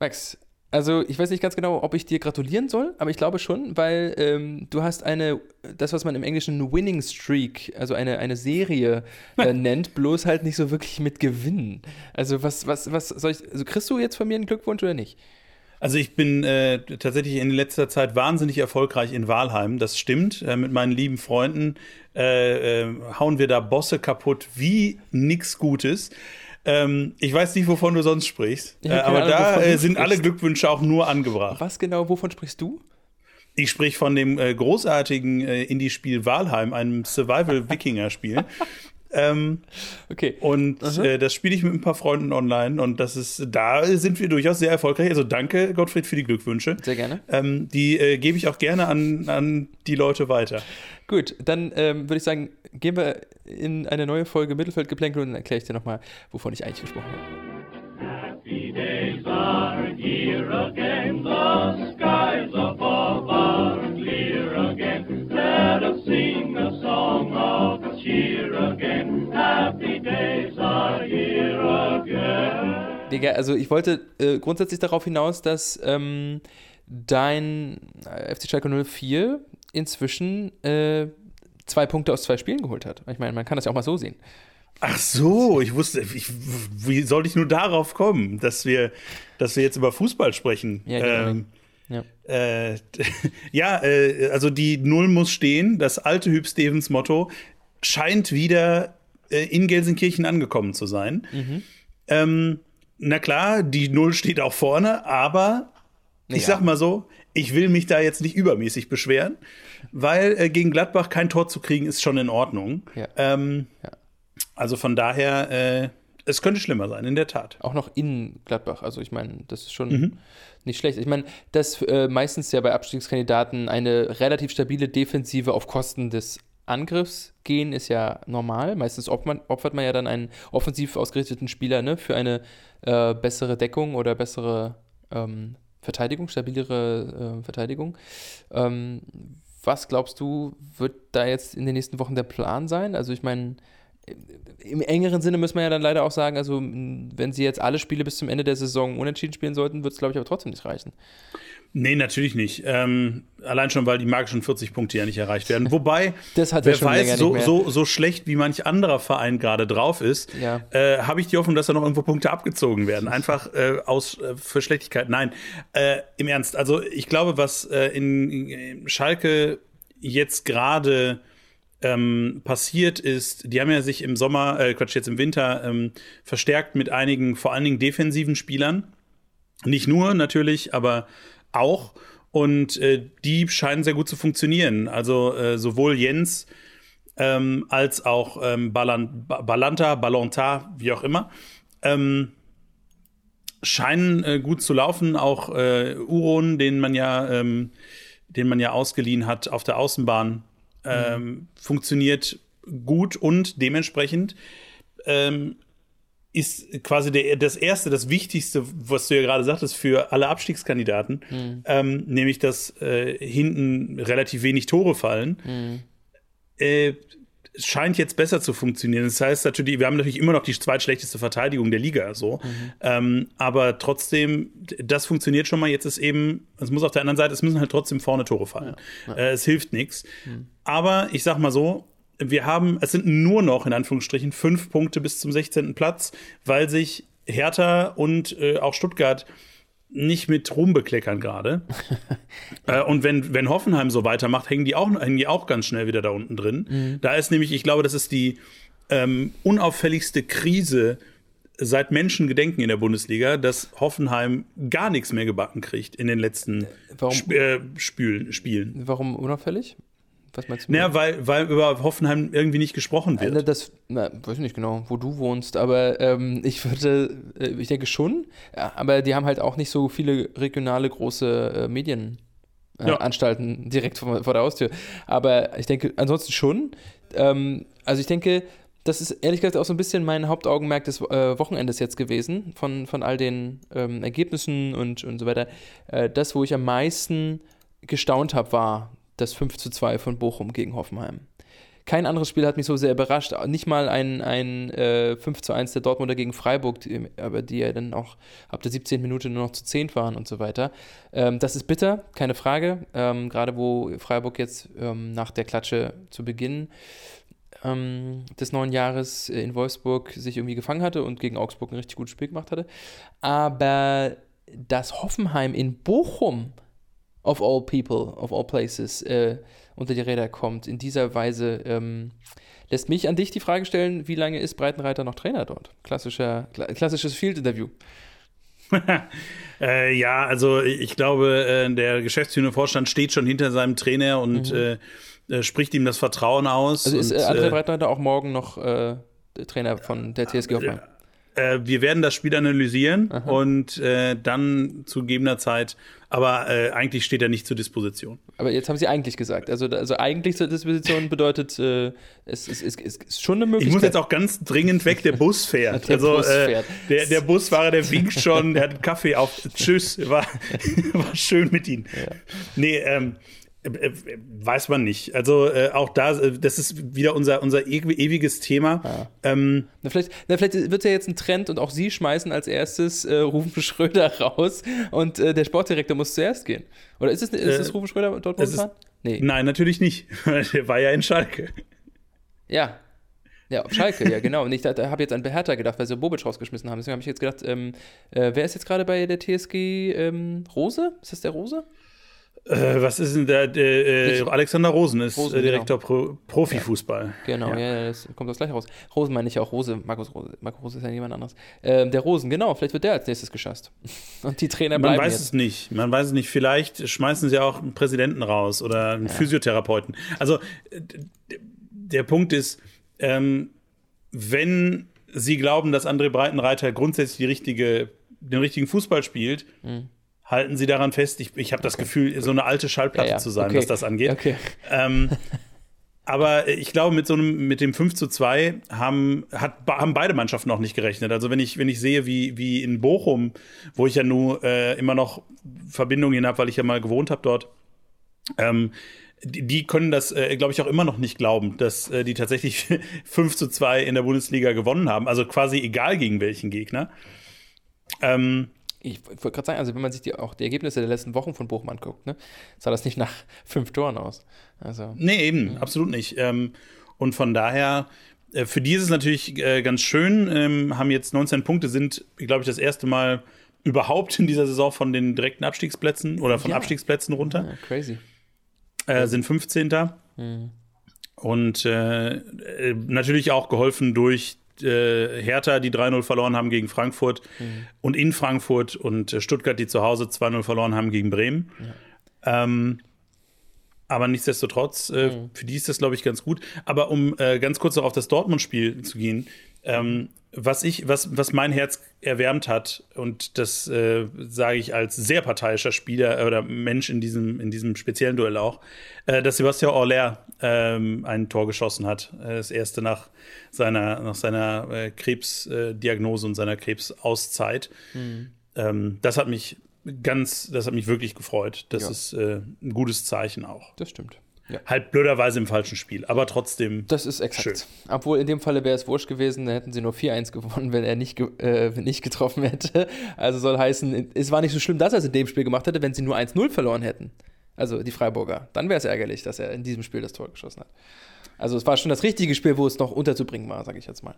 Max, also ich weiß nicht ganz genau, ob ich dir gratulieren soll, aber ich glaube schon, weil ähm, du hast eine, das, was man im Englischen Winning Streak, also eine, eine Serie äh, nennt, bloß halt nicht so wirklich mit Gewinnen. Also was, was, was soll ich, also kriegst du jetzt von mir einen Glückwunsch oder nicht? Also ich bin äh, tatsächlich in letzter Zeit wahnsinnig erfolgreich in Walheim. Das stimmt. Äh, mit meinen lieben Freunden äh, äh hauen wir da Bosse kaputt wie nix Gutes. Ähm, ich weiß nicht, wovon du sonst sprichst, äh, aber Ahnung, da äh, sind alle Glückwünsche auch nur angebracht. Was genau, wovon sprichst du? Ich sprich von dem äh, großartigen äh, Indie-Spiel Walheim, einem Survival-Wikinger-Spiel. ähm, okay. Und äh, das spiele ich mit ein paar Freunden online und das ist, da sind wir durchaus sehr erfolgreich. Also danke, Gottfried, für die Glückwünsche. Sehr gerne. Ähm, die äh, gebe ich auch gerne an, an die Leute weiter. Gut, dann ähm, würde ich sagen, gehen wir in eine neue Folge Mittelfeldgeplänkel und dann erkläre ich dir nochmal, wovon ich eigentlich gesprochen habe. Happy days are here again, the skies above are clear again. Let us sing a song of cheer again. Happy days are here again. Digga, also ich wollte äh, grundsätzlich darauf hinaus, dass ähm, dein äh, FC Schalke 04 inzwischen äh, zwei Punkte aus zwei Spielen geholt hat. Ich meine, man kann das ja auch mal so sehen. Ach so, ich wusste, ich, wie soll ich nur darauf kommen, dass wir, dass wir jetzt über Fußball sprechen? Ja, genau. Ähm, ja, äh, ja äh, also die Null muss stehen. Das alte Hüb Stevens Motto scheint wieder äh, in Gelsenkirchen angekommen zu sein. Mhm. Ähm, na klar, die Null steht auch vorne, aber ich ja. sag mal so, ich will mich da jetzt nicht übermäßig beschweren, weil äh, gegen Gladbach kein Tor zu kriegen ist schon in Ordnung. Ja. Ähm, ja. Also von daher, äh, es könnte schlimmer sein, in der Tat. Auch noch in Gladbach. Also ich meine, das ist schon mhm. nicht schlecht. Ich meine, dass äh, meistens ja bei Abstiegskandidaten eine relativ stabile Defensive auf Kosten des Angriffs gehen, ist ja normal. Meistens opfert man, ja dann einen offensiv ausgerichteten Spieler ne, für eine äh, bessere Deckung oder bessere ähm, Verteidigung, stabilere äh, Verteidigung. Ähm, was glaubst du, wird da jetzt in den nächsten Wochen der Plan sein? Also ich meine, im engeren Sinne muss man ja dann leider auch sagen, also wenn sie jetzt alle Spiele bis zum Ende der Saison unentschieden spielen sollten, wird es, glaube ich, aber trotzdem nicht reichen. Nee, natürlich nicht. Ähm, allein schon, weil die magischen 40 Punkte ja nicht erreicht werden. Wobei, das hat wer weiß, so, so, so schlecht wie manch anderer Verein gerade drauf ist, ja. äh, habe ich die Hoffnung, dass da noch irgendwo Punkte abgezogen werden. Einfach äh, aus äh, für Schlechtigkeit. Nein, äh, im Ernst. Also ich glaube, was äh, in, in Schalke jetzt gerade ähm, passiert ist, die haben ja sich im Sommer, äh, Quatsch, jetzt im Winter ähm, verstärkt mit einigen, vor allen Dingen defensiven Spielern. Nicht nur natürlich, aber auch. Und äh, die scheinen sehr gut zu funktionieren. Also äh, sowohl Jens ähm, als auch ähm, Ballan Ballanta, Ballonta, wie auch immer, ähm, scheinen äh, gut zu laufen. Auch äh, Uron, den man ja, ähm, den man ja ausgeliehen hat auf der Außenbahn, ähm, mhm. funktioniert gut und dementsprechend ähm, ist quasi der, das erste, das Wichtigste, was du ja gerade sagtest, für alle Abstiegskandidaten, mhm. ähm, nämlich dass äh, hinten relativ wenig Tore fallen. Mhm. Äh, scheint jetzt besser zu funktionieren. Das heißt natürlich, wir haben natürlich immer noch die zweitschlechteste Verteidigung der Liga, so. Mhm. Ähm, aber trotzdem, das funktioniert schon mal. Jetzt ist eben, es muss auf der anderen Seite, es müssen halt trotzdem vorne Tore fallen. Ja. Äh, es hilft nichts. Mhm. Aber ich sag mal so, wir haben, es sind nur noch in Anführungsstrichen fünf Punkte bis zum 16. Platz, weil sich Hertha und äh, auch Stuttgart nicht mit Ruhm bekleckern gerade. äh, und wenn, wenn Hoffenheim so weitermacht, hängen die, auch, hängen die auch ganz schnell wieder da unten drin. Mhm. Da ist nämlich, ich glaube, das ist die ähm, unauffälligste Krise seit Menschengedenken in der Bundesliga, dass Hoffenheim gar nichts mehr gebacken kriegt in den letzten Warum? Sp äh, Spülen, Spielen. Warum unauffällig? Was meinst du? Naja, weil, weil über Hoffenheim irgendwie nicht gesprochen wird. Na, das, na, weiß ich nicht genau, wo du wohnst, aber ähm, ich würde, äh, ich denke schon, ja, aber die haben halt auch nicht so viele regionale große äh, Medienanstalten äh, ja. direkt vor, vor, der Haustür. Aber ich denke, ansonsten schon. Ähm, also ich denke, das ist ehrlich gesagt auch so ein bisschen mein Hauptaugenmerk des äh, Wochenendes jetzt gewesen, von, von all den ähm, Ergebnissen und, und so weiter. Äh, das, wo ich am meisten gestaunt habe, war das 5 zu 2 von Bochum gegen Hoffenheim. kein anderes Spiel hat mich so sehr überrascht. Nicht mal ein, ein äh, 5 zu 1 der Dortmunder gegen Freiburg, die, aber die ja dann auch ab der 17. Minute nur noch zu 10 waren und so weiter. Ähm, das ist bitter, keine Frage. Ähm, Gerade wo Freiburg jetzt ähm, nach der Klatsche zu Beginn ähm, des neuen Jahres in Wolfsburg sich irgendwie gefangen hatte und gegen Augsburg ein richtig gutes Spiel gemacht hatte. Aber dass Hoffenheim in Bochum of all people, of all places, äh, unter die Räder kommt. In dieser Weise ähm, lässt mich an dich die Frage stellen, wie lange ist Breitenreiter noch Trainer dort? Klassischer, klassisches Field-Interview. äh, ja, also ich glaube, äh, der geschäftsführende Vorstand steht schon hinter seinem Trainer und mhm. äh, äh spricht ihm das Vertrauen aus. Also ist und, äh, André Breitenreiter auch morgen noch Trainer von der TSG Hoffenheim? Äh, wir werden das Spiel analysieren Aha. und äh, dann zu gegebener Zeit, aber äh, eigentlich steht er nicht zur Disposition. Aber jetzt haben Sie eigentlich gesagt. Also, also eigentlich zur Disposition bedeutet, äh, es, es, es, es, ist schon eine Möglichkeit. Ich muss jetzt auch ganz dringend weg, der Bus fährt. der also Bus äh, fährt. Der, der Busfahrer, der winkt schon, der hat einen Kaffee auf. Tschüss, war, war schön mit Ihnen. Ja. Nee, ähm, äh, äh, weiß man nicht. Also äh, auch da, äh, das ist wieder unser, unser ewiges Thema. Ja. Ähm, na, vielleicht, na, vielleicht wird ja jetzt ein Trend und auch Sie schmeißen als erstes äh, Rufen Schröder raus und äh, der Sportdirektor muss zuerst gehen. Oder ist es, ist es Rufen Schröder dort momentan? Nee. Nein, natürlich nicht. der war ja in Schalke. Ja. Ja, auf Schalke, ja, genau. Und ich habe jetzt an Behertha gedacht, weil sie Bobic rausgeschmissen haben. Deswegen habe ich jetzt gedacht, ähm, wer ist jetzt gerade bei der TSG ähm, Rose? Ist das der Rose? Äh, was ist denn der? äh, Alexander Rosen ist Rosen, äh, Direktor genau. Pro, Profifußball. Genau, ja. ja. das kommt das gleiche raus. Rosen meine ich auch, Rose, Markus Rose. Markus Rose ist ja niemand anderes. Ähm, der Rosen, genau, vielleicht wird der als nächstes geschasst. Und die Trainer bleiben Man weiß jetzt. es nicht. Man weiß es nicht. Vielleicht schmeißen sie auch einen Präsidenten raus oder einen ja. Physiotherapeuten. Also der Punkt ist, ähm, wenn sie glauben, dass André Breitenreiter grundsätzlich die richtige, den richtigen Fußball spielt, mhm halten Sie daran fest. Ich, ich habe das Gefühl, so eine alte Schallplatte ja, ja. zu sein, okay. was das angeht. Okay. Ähm, aber ich glaube, mit so einem, mit dem 5 zu 2 haben, hat, haben beide Mannschaften noch nicht gerechnet. Also wenn ich, wenn ich sehe, wie, wie in Bochum, wo ich ja nur äh, immer noch Verbindungen habe, weil ich ja mal gewohnt habe dort, ähm, die, die, können das, äh, glaube ich, auch immer noch nicht glauben, dass äh, die tatsächlich 5 zu 2 in der Bundesliga gewonnen haben. Also quasi egal gegen welchen Gegner. Ähm, ich wollte gerade sagen, also wenn man sich die, auch die Ergebnisse der letzten Wochen von Bochum anguckt, ne, sah das nicht nach fünf Toren aus. Also, nee, eben, ja. absolut nicht. Ähm, und von daher, äh, für die ist es natürlich äh, ganz schön, ähm, haben jetzt 19 Punkte, sind, glaube ich, das erste Mal überhaupt in dieser Saison von den direkten Abstiegsplätzen oder von ja. Abstiegsplätzen runter. Ja, crazy. Äh, sind 15. Mhm. Und äh, äh, natürlich auch geholfen durch äh, Hertha, die 3-0 verloren haben gegen Frankfurt mhm. und in Frankfurt und äh, Stuttgart, die zu Hause 2-0 verloren haben gegen Bremen. Ja. Ähm, aber nichtsdestotrotz, äh, mhm. für die ist das, glaube ich, ganz gut. Aber um äh, ganz kurz noch auf das Dortmund-Spiel zu gehen, ähm, was ich, was, was mein Herz erwärmt hat, und das äh, sage ich als sehr parteiischer Spieler oder Mensch in diesem, in diesem speziellen Duell auch, äh, dass Sebastian Orler ähm, ein Tor geschossen hat. Äh, das erste nach seiner, nach seiner äh, Krebsdiagnose und seiner Krebsauszeit. Mhm. Ähm, das hat mich ganz, das hat mich wirklich gefreut. Das ja. ist äh, ein gutes Zeichen auch. Das stimmt. Ja. Halt blöderweise im falschen Spiel, aber trotzdem. Das ist exakt. Schön. Obwohl in dem Falle wäre es wurscht gewesen, dann hätten sie nur 4-1 gewonnen, wenn er nicht, ge äh, nicht getroffen hätte. Also soll heißen, es war nicht so schlimm, dass er es in dem Spiel gemacht hätte, wenn sie nur 1-0 verloren hätten. Also die Freiburger. Dann wäre es ärgerlich, dass er in diesem Spiel das Tor geschossen hat. Also es war schon das richtige Spiel, wo es noch unterzubringen war, sage ich jetzt mal.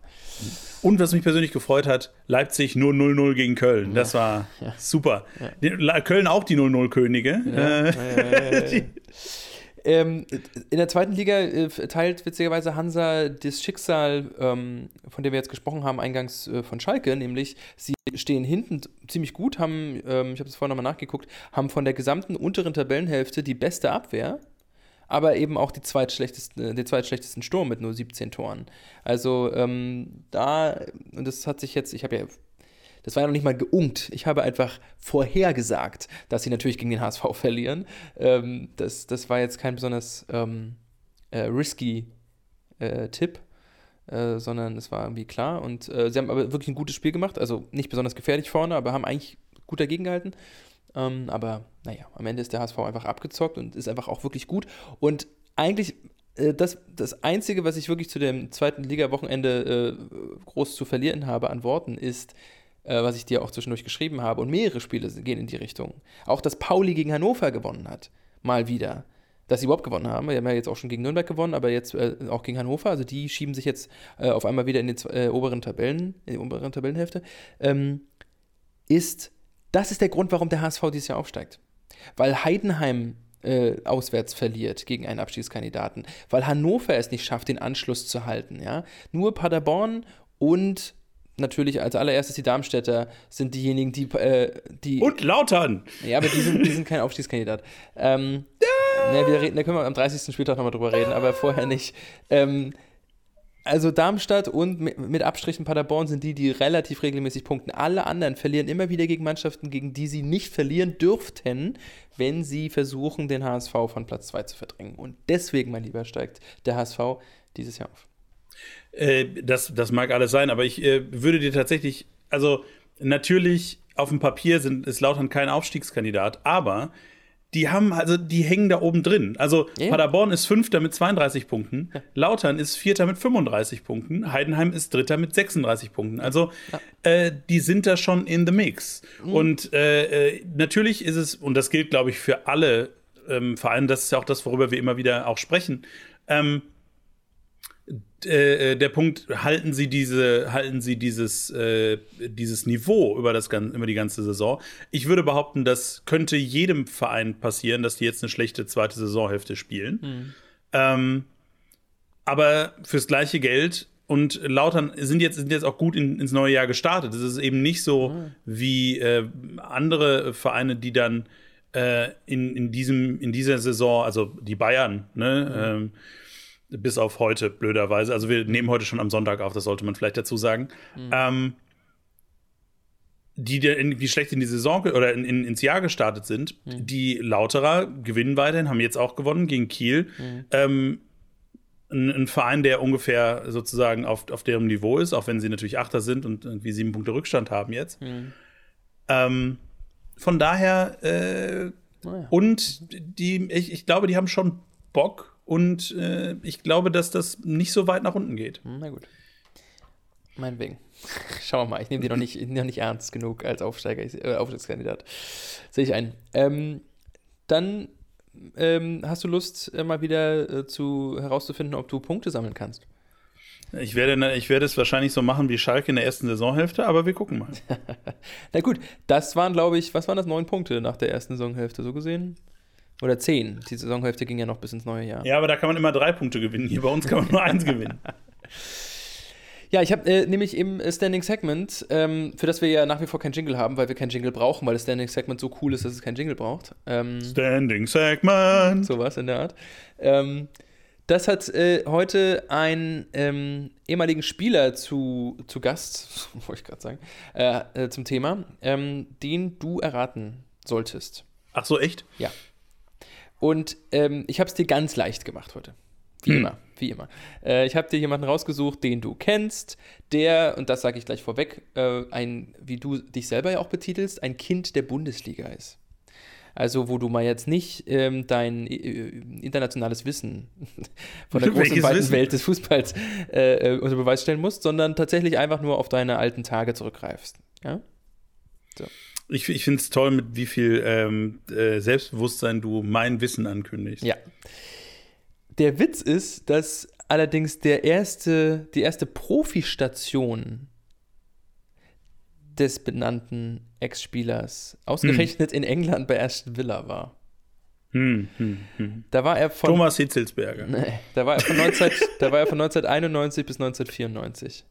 Und was mich persönlich gefreut hat, Leipzig nur 0-0 gegen Köln. Das war ja. super. Ja. Köln auch die 0-0-Könige. Ja. Ähm, in der zweiten Liga äh, teilt witzigerweise Hansa das Schicksal, ähm, von dem wir jetzt gesprochen haben, eingangs äh, von Schalke, nämlich sie stehen hinten ziemlich gut, haben, ähm, ich habe es vorhin nochmal nachgeguckt, haben von der gesamten unteren Tabellenhälfte die beste Abwehr, aber eben auch die zweitschlechtesten, den zweitschlechtesten Sturm mit nur 17 Toren. Also ähm, da, und das hat sich jetzt, ich habe ja das war ja noch nicht mal geunkt. Ich habe einfach vorhergesagt, dass sie natürlich gegen den HSV verlieren. Ähm, das, das war jetzt kein besonders ähm, äh, risky äh, Tipp. Äh, sondern es war irgendwie klar. Und äh, sie haben aber wirklich ein gutes Spiel gemacht. Also nicht besonders gefährlich vorne, aber haben eigentlich gut dagegen gehalten. Ähm, aber naja, am Ende ist der HSV einfach abgezockt und ist einfach auch wirklich gut. Und eigentlich äh, das, das Einzige, was ich wirklich zu dem zweiten Liga-Wochenende äh, groß zu verlieren habe an Worten, ist, äh, was ich dir auch zwischendurch geschrieben habe. Und mehrere Spiele gehen in die Richtung. Auch, dass Pauli gegen Hannover gewonnen hat. Mal wieder. Dass sie überhaupt gewonnen haben. Wir haben ja jetzt auch schon gegen Nürnberg gewonnen, aber jetzt äh, auch gegen Hannover. Also die schieben sich jetzt äh, auf einmal wieder in die äh, oberen Tabellen, in die oberen Tabellenhälfte. Ähm, ist, das ist der Grund, warum der HSV dieses Jahr aufsteigt. Weil Heidenheim äh, auswärts verliert gegen einen Abschiedskandidaten, weil Hannover es nicht schafft, den Anschluss zu halten. Ja? Nur Paderborn und natürlich als allererstes die Darmstädter sind diejenigen, die. Äh, die und Lautern! Ja, aber die sind, die sind kein Aufstiegskandidat. Ähm, ja. ne, wir reden, da können wir am 30. Spieltag nochmal drüber reden, aber vorher nicht. Ähm, also Darmstadt und mit Abstrichen Paderborn sind die, die relativ regelmäßig punkten. Alle anderen verlieren immer wieder gegen Mannschaften, gegen die sie nicht verlieren dürften, wenn sie versuchen, den HSV von Platz 2 zu verdrängen. Und deswegen, mein Lieber, steigt der HSV dieses Jahr auf. Äh, das, das mag alles sein, aber ich äh, würde dir tatsächlich, also natürlich auf dem Papier sind, ist Lautern kein Aufstiegskandidat, aber die haben, also die hängen da oben drin. Also yeah. Paderborn ist Fünfter mit 32 Punkten, ja. Lautern ist Vierter mit 35 Punkten, Heidenheim ist Dritter mit 36 Punkten. Also ja. äh, die sind da schon in the mix. Mhm. Und äh, äh, natürlich ist es, und das gilt, glaube ich, für alle ähm, Vereine, das ist ja auch das, worüber wir immer wieder auch sprechen, ähm, äh, äh, der Punkt, halten Sie diese, halten Sie dieses, äh, dieses Niveau über, das, über die ganze Saison? Ich würde behaupten, das könnte jedem Verein passieren, dass die jetzt eine schlechte zweite Saisonhälfte spielen. Mhm. Ähm, aber fürs gleiche Geld und Lautern sind jetzt, sind jetzt auch gut in, ins neue Jahr gestartet. Es ist eben nicht so mhm. wie äh, andere Vereine, die dann äh, in, in, diesem, in dieser Saison, also die Bayern, ne, mhm. ähm, bis auf heute, blöderweise. Also wir nehmen heute schon am Sonntag auf, das sollte man vielleicht dazu sagen. Mhm. Ähm, die, die schlecht in die Saison oder in, in, ins Jahr gestartet sind, mhm. die Lauterer gewinnen weiterhin, haben jetzt auch gewonnen gegen Kiel. Mhm. Ähm, ein, ein, Verein, der ungefähr sozusagen auf, auf deren Niveau ist, auch wenn sie natürlich Achter sind und irgendwie sieben Punkte Rückstand haben jetzt. Mhm. Ähm, von daher, äh, oh ja. und die, ich, ich glaube, die haben schon Bock und äh, ich glaube, dass das nicht so weit nach unten geht. Hm, na gut. Meinetwegen. Schauen wir mal. Ich nehme die noch nicht, noch nicht ernst genug als Aufsteiger, äh, Aufstiegskandidat. Sehe ich ein. Ähm, dann ähm, hast du Lust, äh, mal wieder äh, zu, herauszufinden, ob du Punkte sammeln kannst? Ich werde, ich werde es wahrscheinlich so machen wie Schalke in der ersten Saisonhälfte, aber wir gucken mal. Na gut, das waren, glaube ich, was waren das? Neun Punkte nach der ersten Saisonhälfte, so gesehen? Oder zehn. Die Saisonhälfte ging ja noch bis ins neue Jahr. Ja, aber da kann man immer drei Punkte gewinnen. Hier bei uns kann man nur eins gewinnen. Ja, ich habe äh, nämlich im Standing Segment, ähm, für das wir ja nach wie vor kein Jingle haben, weil wir kein Jingle brauchen, weil das Standing Segment so cool ist, dass es kein Jingle braucht. Ähm, Standing Segment. Sowas in der Art. Ähm, das hat äh, heute einen ähm, ehemaligen Spieler zu, zu Gast, wollte ich gerade sagen, äh, äh, zum Thema, ähm, den du erraten solltest. Ach so, echt? Ja. Und ähm, ich habe es dir ganz leicht gemacht heute. Wie hm. immer, wie immer. Äh, ich habe dir jemanden rausgesucht, den du kennst, der, und das sage ich gleich vorweg, äh, ein, wie du dich selber ja auch betitelst, ein Kind der Bundesliga ist. Also, wo du mal jetzt nicht ähm, dein äh, internationales Wissen von der großen weiten Wissen? Welt des Fußballs äh, äh, unter Beweis stellen musst, sondern tatsächlich einfach nur auf deine alten Tage zurückgreifst. Ja? So. Ich, ich finde es toll, mit wie viel ähm, äh, Selbstbewusstsein du mein Wissen ankündigst. Ja. Der Witz ist, dass allerdings der erste, die erste Profistation des benannten Ex-Spielers ausgerechnet hm. in England bei Aston Villa war. Hm, hm, hm. Da war er von. Thomas Hitzelsberger. Nee, da war er von, 19, da war er von 1991 bis 1994.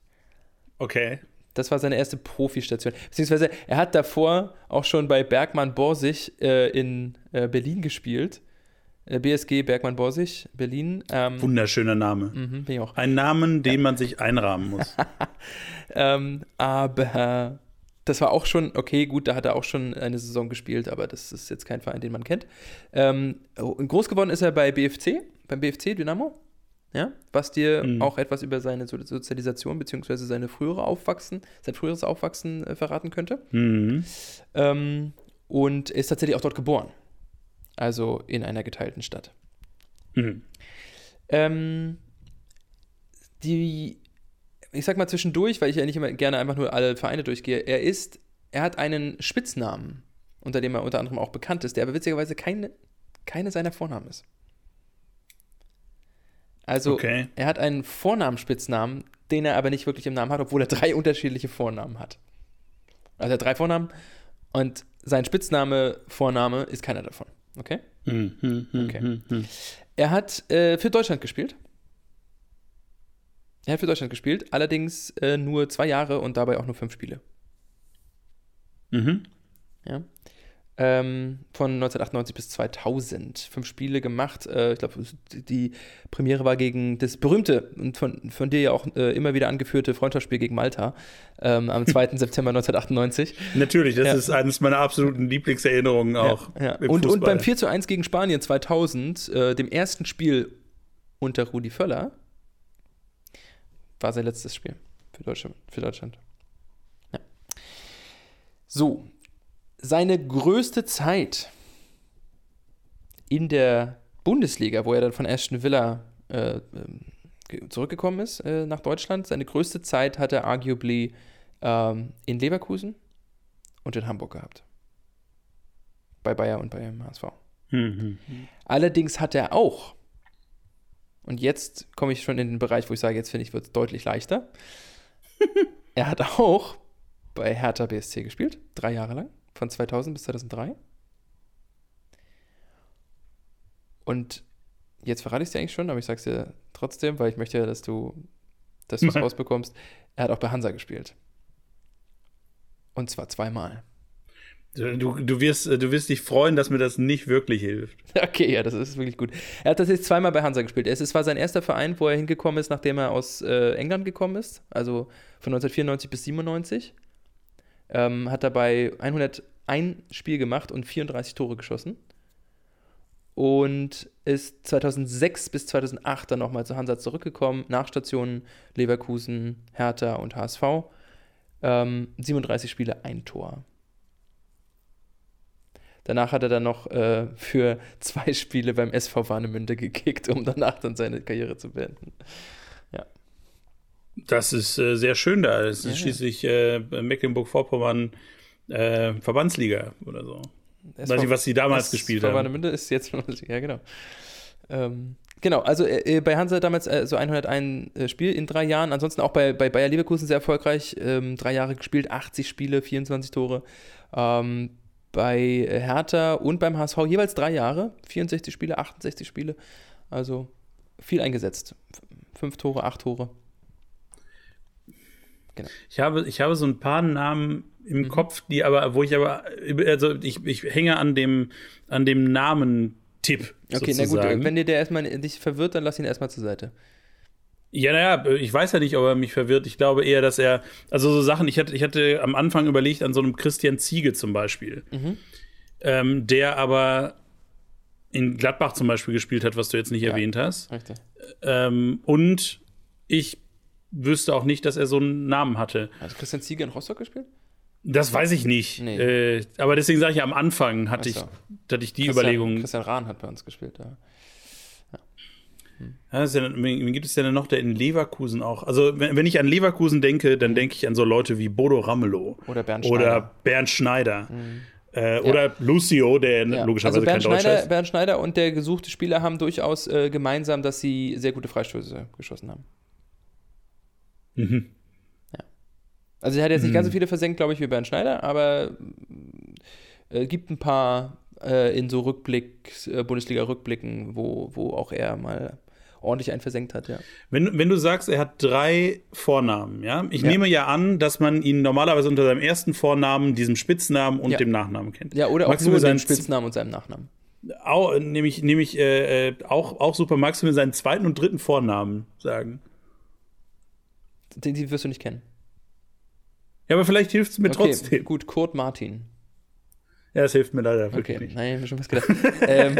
Okay. Das war seine erste Profistation. Beziehungsweise er hat davor auch schon bei Bergmann Borsig äh, in äh, Berlin gespielt. Äh, BSG Bergmann Borsig, Berlin. Ähm, Wunderschöner Name. Mhm, bin ich auch. Ein Namen, den ja. man sich einrahmen muss. ähm, aber das war auch schon, okay, gut, da hat er auch schon eine Saison gespielt, aber das ist jetzt kein Verein, den man kennt. Ähm, groß geworden ist er bei BFC, beim BFC Dynamo ja, was dir mhm. auch etwas über seine Sozialisation bzw. seine frühere Aufwachsen, sein früheres Aufwachsen äh, verraten könnte. Mhm. Ähm, und ist tatsächlich auch dort geboren. Also in einer geteilten Stadt. Mhm. Ähm, die, ich sag mal zwischendurch, weil ich ja nicht immer gerne einfach nur alle Vereine durchgehe, er ist, er hat einen Spitznamen, unter dem er unter anderem auch bekannt ist, der aber witzigerweise keine, keine seiner Vornamen ist. Also okay. er hat einen Vornamenspitznamen, den er aber nicht wirklich im Namen hat, obwohl er drei unterschiedliche Vornamen hat. Also er hat drei Vornamen und sein Spitzname, Vorname ist keiner davon. Okay? Hm, hm, hm, okay. Er hat äh, für Deutschland gespielt. Er hat für Deutschland gespielt, allerdings äh, nur zwei Jahre und dabei auch nur fünf Spiele. Mhm. Ja. Ähm, von 1998 bis 2000. Fünf Spiele gemacht. Äh, ich glaube, die Premiere war gegen das berühmte und von, von dir ja auch äh, immer wieder angeführte Freundschaftsspiel gegen Malta ähm, am 2. September 1998. Natürlich, das ja. ist eines meiner absoluten Lieblingserinnerungen auch. Ja, ja. Und, und beim 4 zu 1 gegen Spanien 2000, äh, dem ersten Spiel unter Rudi Völler, war sein letztes Spiel für Deutschland. Für Deutschland. So, seine größte Zeit in der Bundesliga, wo er dann von Aston Villa äh, ähm, zurückgekommen ist äh, nach Deutschland, seine größte Zeit hat er arguably ähm, in Leverkusen und in Hamburg gehabt. Bei Bayer und beim HSV. Mhm. Allerdings hat er auch, und jetzt komme ich schon in den Bereich, wo ich sage, jetzt finde ich, wird es deutlich leichter. er hat auch bei Hertha BSC gespielt, drei Jahre lang von 2000 bis 2003. Und jetzt verrate ich es dir eigentlich schon, aber ich sage es dir trotzdem, weil ich möchte, dass du das mhm. rausbekommst. Er hat auch bei Hansa gespielt. Und zwar zweimal. Du, du, wirst, du wirst dich freuen, dass mir das nicht wirklich hilft. Okay, ja, das ist wirklich gut. Er hat das jetzt zweimal bei Hansa gespielt. Es war sein erster Verein, wo er hingekommen ist, nachdem er aus äh, England gekommen ist, also von 1994 bis 97. Ähm, hat dabei 101 Spiel gemacht und 34 Tore geschossen. Und ist 2006 bis 2008 dann nochmal zu Hansa zurückgekommen, nach Stationen Leverkusen, Hertha und HSV. Ähm, 37 Spiele, ein Tor. Danach hat er dann noch äh, für zwei Spiele beim SV Warnemünde gekickt, um danach dann seine Karriere zu beenden. Das ist äh, sehr schön da. Es ist ja, schließlich äh, Mecklenburg-Vorpommern äh, Verbandsliga oder so. SV, Weiß ich, was sie damals gespielt haben. Warnemünde ist jetzt, ja genau. Ähm, genau, also äh, äh, bei Hansa damals äh, so 101 äh, Spiel in drei Jahren. Ansonsten auch bei, bei Bayer Leverkusen sehr erfolgreich. Ähm, drei Jahre gespielt, 80 Spiele, 24 Tore. Ähm, bei Hertha und beim HSV jeweils drei Jahre, 64 Spiele, 68 Spiele. Also viel eingesetzt. Fünf Tore, acht Tore. Genau. Ich habe, ich habe so ein paar Namen im mhm. Kopf, die aber, wo ich aber, also ich, ich hänge an dem, an dem Namen-Tipp. Okay, sozusagen. na gut, wenn dir der erstmal dich verwirrt, dann lass ihn erstmal zur Seite. Ja, naja, ich weiß ja nicht, ob er mich verwirrt. Ich glaube eher, dass er, also so Sachen, ich hatte, ich hatte am Anfang überlegt an so einem Christian Ziege zum Beispiel, mhm. ähm, der aber in Gladbach zum Beispiel gespielt hat, was du jetzt nicht ja, erwähnt hast. Richtig. Ähm, und ich wüsste auch nicht, dass er so einen Namen hatte. Hat Christian Ziege in Rostock gespielt? Das weiß ich nicht. Nee. Äh, aber deswegen sage ich, am Anfang hatte, so. ich, hatte ich die Christian, Überlegung. Christian Rahn hat bei uns gespielt. Ja. Ja, ja, wen gibt es denn noch, der in Leverkusen auch? Also, wenn, wenn ich an Leverkusen denke, dann denke ich an so Leute wie Bodo Ramelow. Oder Bernd Schneider. Oder Bernd Schneider. Mhm. Äh, oder ja. Lucio, der ja. logischerweise also Bernd kein Deutscher Schneider, ist. Bernd Schneider und der gesuchte Spieler haben durchaus äh, gemeinsam, dass sie sehr gute Freistöße geschossen haben. Mhm. Also er hat jetzt nicht ganz so hm. viele versenkt, glaube ich, wie Bernd Schneider, aber äh, gibt ein paar äh, in so Rückblick, äh, Bundesliga-Rückblicken, wo, wo auch er mal ordentlich einen versenkt hat, ja. Wenn, wenn du sagst, er hat drei Vornamen, ja, ich ja. nehme ja an, dass man ihn normalerweise unter seinem ersten Vornamen, diesem Spitznamen und ja. dem Nachnamen kennt. Ja, oder Magst auch nur seinen Spitznamen und seinem Nachnamen. Auch, nämlich, nämlich äh, äh, auch, auch super. Magst du mir seinen zweiten und dritten Vornamen sagen? Den, die wirst du nicht kennen. Ja, aber vielleicht hilft es mir okay, trotzdem. Gut, Kurt Martin. Ja, das hilft mir leider wirklich okay. nicht. Nein, ich habe schon was gedacht. ähm,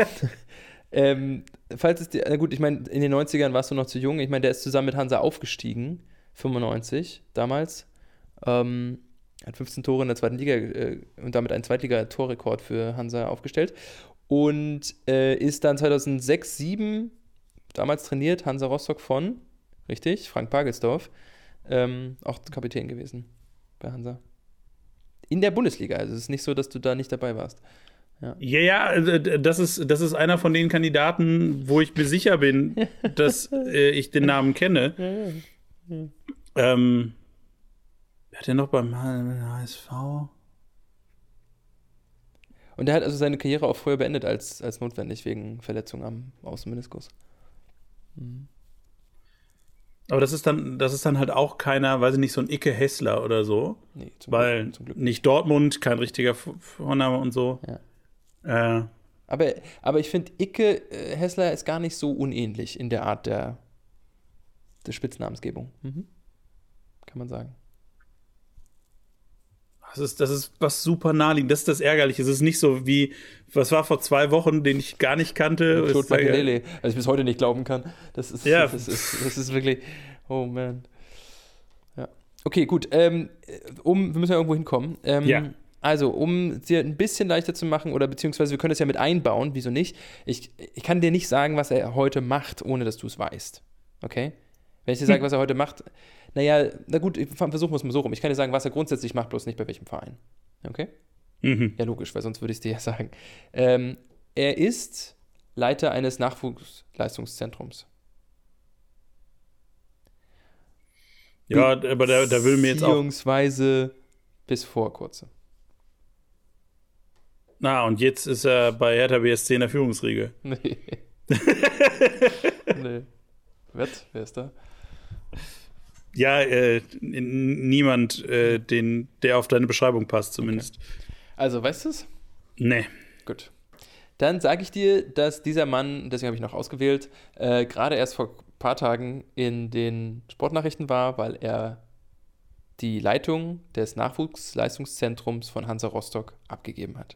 ähm, falls es dir, na gut, ich meine, in den 90ern warst du noch zu jung. Ich meine, der ist zusammen mit Hansa aufgestiegen, 95 damals. Ähm, hat 15 Tore in der zweiten Liga äh, und damit einen Zweitliga-Torrekord für Hansa aufgestellt. Und äh, ist dann 2006, 2007 damals trainiert, Hansa Rostock von, richtig, Frank Bagelsdorf, ähm, auch Kapitän gewesen bei Hansa. In der Bundesliga, also es ist nicht so, dass du da nicht dabei warst. Ja. ja, ja, äh, das ist, das ist einer von den Kandidaten, wo ich mir sicher bin, dass äh, ich den Namen kenne. Ja, ja. Ähm, wer hat denn noch beim HSV? Und er hat also seine Karriere auch früher beendet als, als notwendig wegen Verletzung am Außenmeniskus. Mhm. Aber das ist dann, das ist dann halt auch keiner, weiß ich nicht, so ein Icke Hessler oder so. Nee, zum weil Glück, zum Glück. nicht Dortmund, kein richtiger Vorname und so. Ja. Äh. Aber, aber ich finde, Icke äh, Hessler ist gar nicht so unähnlich in der Art der, der Spitznamensgebung. Mhm. Kann man sagen. Das ist, das ist was super naheliegend. Das ist das Ärgerliche. Es ist nicht so wie, was war vor zwei Wochen, den ich gar nicht kannte. Claude Makelele, was ich bis heute nicht glauben kann. Das ist, ja. das ist, das ist wirklich, oh man. Ja. Okay, gut. Ähm, um, wir müssen ja irgendwo hinkommen. Ähm, ja. Also, um es dir ein bisschen leichter zu machen, oder beziehungsweise wir können das ja mit einbauen, wieso nicht? Ich, ich kann dir nicht sagen, was er heute macht, ohne dass du es weißt. Okay? Wenn ich dir sage, hm. was er heute macht, naja, na gut, versuchen wir es mal so rum. Ich kann dir sagen, was er grundsätzlich macht, bloß nicht bei welchem Verein. Okay? Mhm. Ja, logisch, weil sonst würde ich es dir ja sagen. Ähm, er ist Leiter eines Nachwuchsleistungszentrums. Ja, aber da, da will mir jetzt auch. Beziehungsweise bis vor kurzem. Na, und jetzt ist er bei Hertha BSC in der Führungsriege. Nee. nee. Was? Wer ist da? Ja, äh, niemand, äh, den, der auf deine Beschreibung passt, zumindest. Okay. Also, weißt du es? Nee. Gut. Dann sage ich dir, dass dieser Mann, deswegen habe ich noch ausgewählt, äh, gerade erst vor ein paar Tagen in den Sportnachrichten war, weil er die Leitung des Nachwuchsleistungszentrums von Hansa Rostock abgegeben hat.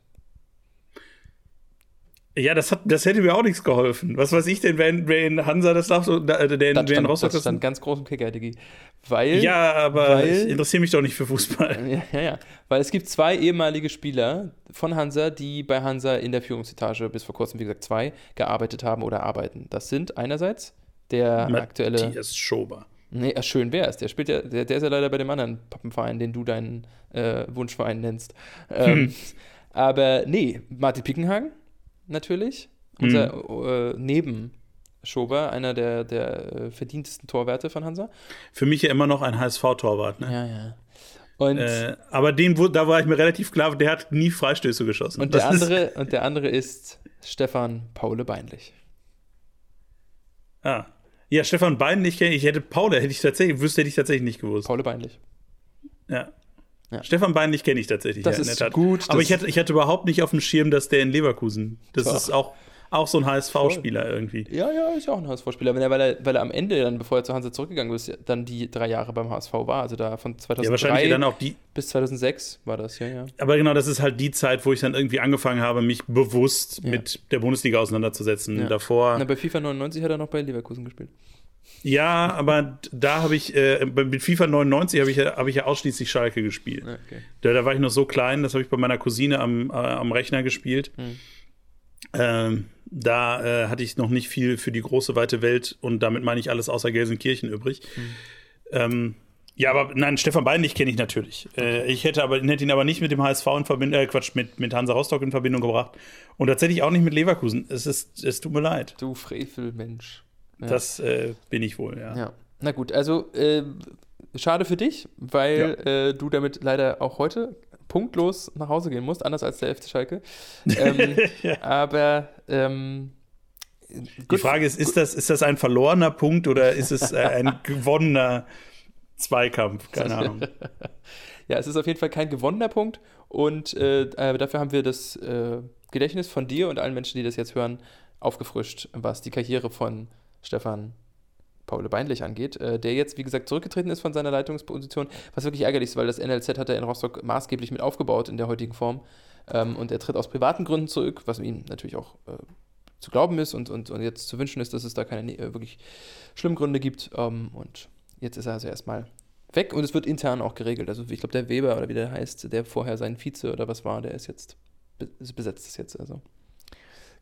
Ja, das, hat, das hätte mir auch nichts geholfen. Was weiß ich denn, wenn, wenn Hansa das sagt, so, der, der, das stand, Rostock das stand ganz groß im Kicker, Digi. Weil. Ja, aber weil, ich interessiere mich doch nicht für Fußball. Ja, ja, ja. Weil es gibt zwei ehemalige Spieler von Hansa, die bei Hansa in der Führungsetage bis vor kurzem, wie gesagt, zwei gearbeitet haben oder arbeiten. Das sind einerseits der Matthias aktuelle. Matthias Schober. Nee, schön wäre es. Der spielt ja, der, der, ist ja leider bei dem anderen Pappenverein, den du deinen äh, Wunschverein nennst. Ähm, hm. Aber nee, Martin Pickenhagen natürlich. Unser mhm. äh, neben Schober, einer der, der äh, verdientesten Torwerte von Hansa. Für mich ja immer noch ein HSV-Torwart, ne? Ja, ja. Und äh, aber den, da war ich mir relativ klar, der hat nie Freistöße geschossen. Und, der andere, und der andere ist Stefan Paule Beinlich. Ah. Ja, Stefan Beinlich kenne ich. hätte Paule, hätte ich tatsächlich, wüsste hätte ich tatsächlich nicht gewusst. Paule Beinlich. Ja. Ja. Stefan Beinlich kenne ich tatsächlich. Das ja, ist gut. Aber ich hatte, ich hatte überhaupt nicht auf dem Schirm, dass der in Leverkusen. Das Doch. ist auch, auch so ein HSV-Spieler irgendwie. Ja, ja, ist ja auch ein HSV-Spieler. Weil er, weil er am Ende, dann, bevor er zu Hansa zurückgegangen ist, dann die drei Jahre beim HSV war. Also da von 2003 ja, dann auch die, bis 2006 war das, ja, ja. Aber genau, das ist halt die Zeit, wo ich dann irgendwie angefangen habe, mich bewusst ja. mit der Bundesliga auseinanderzusetzen. Davor. Na, bei FIFA 99 hat er noch bei Leverkusen gespielt. Ja, aber da habe ich, äh, mit FIFA 99 habe ich, hab ich ja ausschließlich Schalke gespielt. Okay. Da, da, war ich noch so klein, das habe ich bei meiner Cousine am, äh, am Rechner gespielt. Mhm. Ähm, da äh, hatte ich noch nicht viel für die große weite Welt und damit meine ich alles außer Gelsenkirchen übrig. Mhm. Ähm, ja, aber nein, Stefan Beinlich kenne ich natürlich. Äh, ich hätte aber hätte ihn aber nicht mit dem HSV in Verbindung, äh, Quatsch, mit, mit Hansa Rostock in Verbindung gebracht. Und tatsächlich auch nicht mit Leverkusen. Es ist, es tut mir leid. Du Frevelmensch. Ja. Das äh, bin ich wohl, ja. ja. Na gut, also äh, schade für dich, weil ja. äh, du damit leider auch heute punktlos nach Hause gehen musst, anders als der FC Schalke. Ähm. Aber ähm, die Frage ist, ist das, ist das ein verlorener Punkt oder ist es äh, ein gewonnener Zweikampf? Keine Ahnung. ja, es ist auf jeden Fall kein gewonnener Punkt und äh, dafür haben wir das äh, Gedächtnis von dir und allen Menschen, die das jetzt hören, aufgefrischt, was die Karriere von Stefan Paul Beinlich angeht, äh, der jetzt, wie gesagt, zurückgetreten ist von seiner Leitungsposition, was wirklich ärgerlich ist, weil das NLZ hat er in Rostock maßgeblich mit aufgebaut in der heutigen Form. Ähm, und er tritt aus privaten Gründen zurück, was ihm natürlich auch äh, zu glauben ist und, und, und jetzt zu wünschen ist, dass es da keine äh, wirklich schlimmen Gründe gibt. Ähm, und jetzt ist er also erstmal weg und es wird intern auch geregelt. Also ich glaube, der Weber oder wie der heißt, der vorher sein Vize oder was war, der ist jetzt besetzt ist jetzt. Also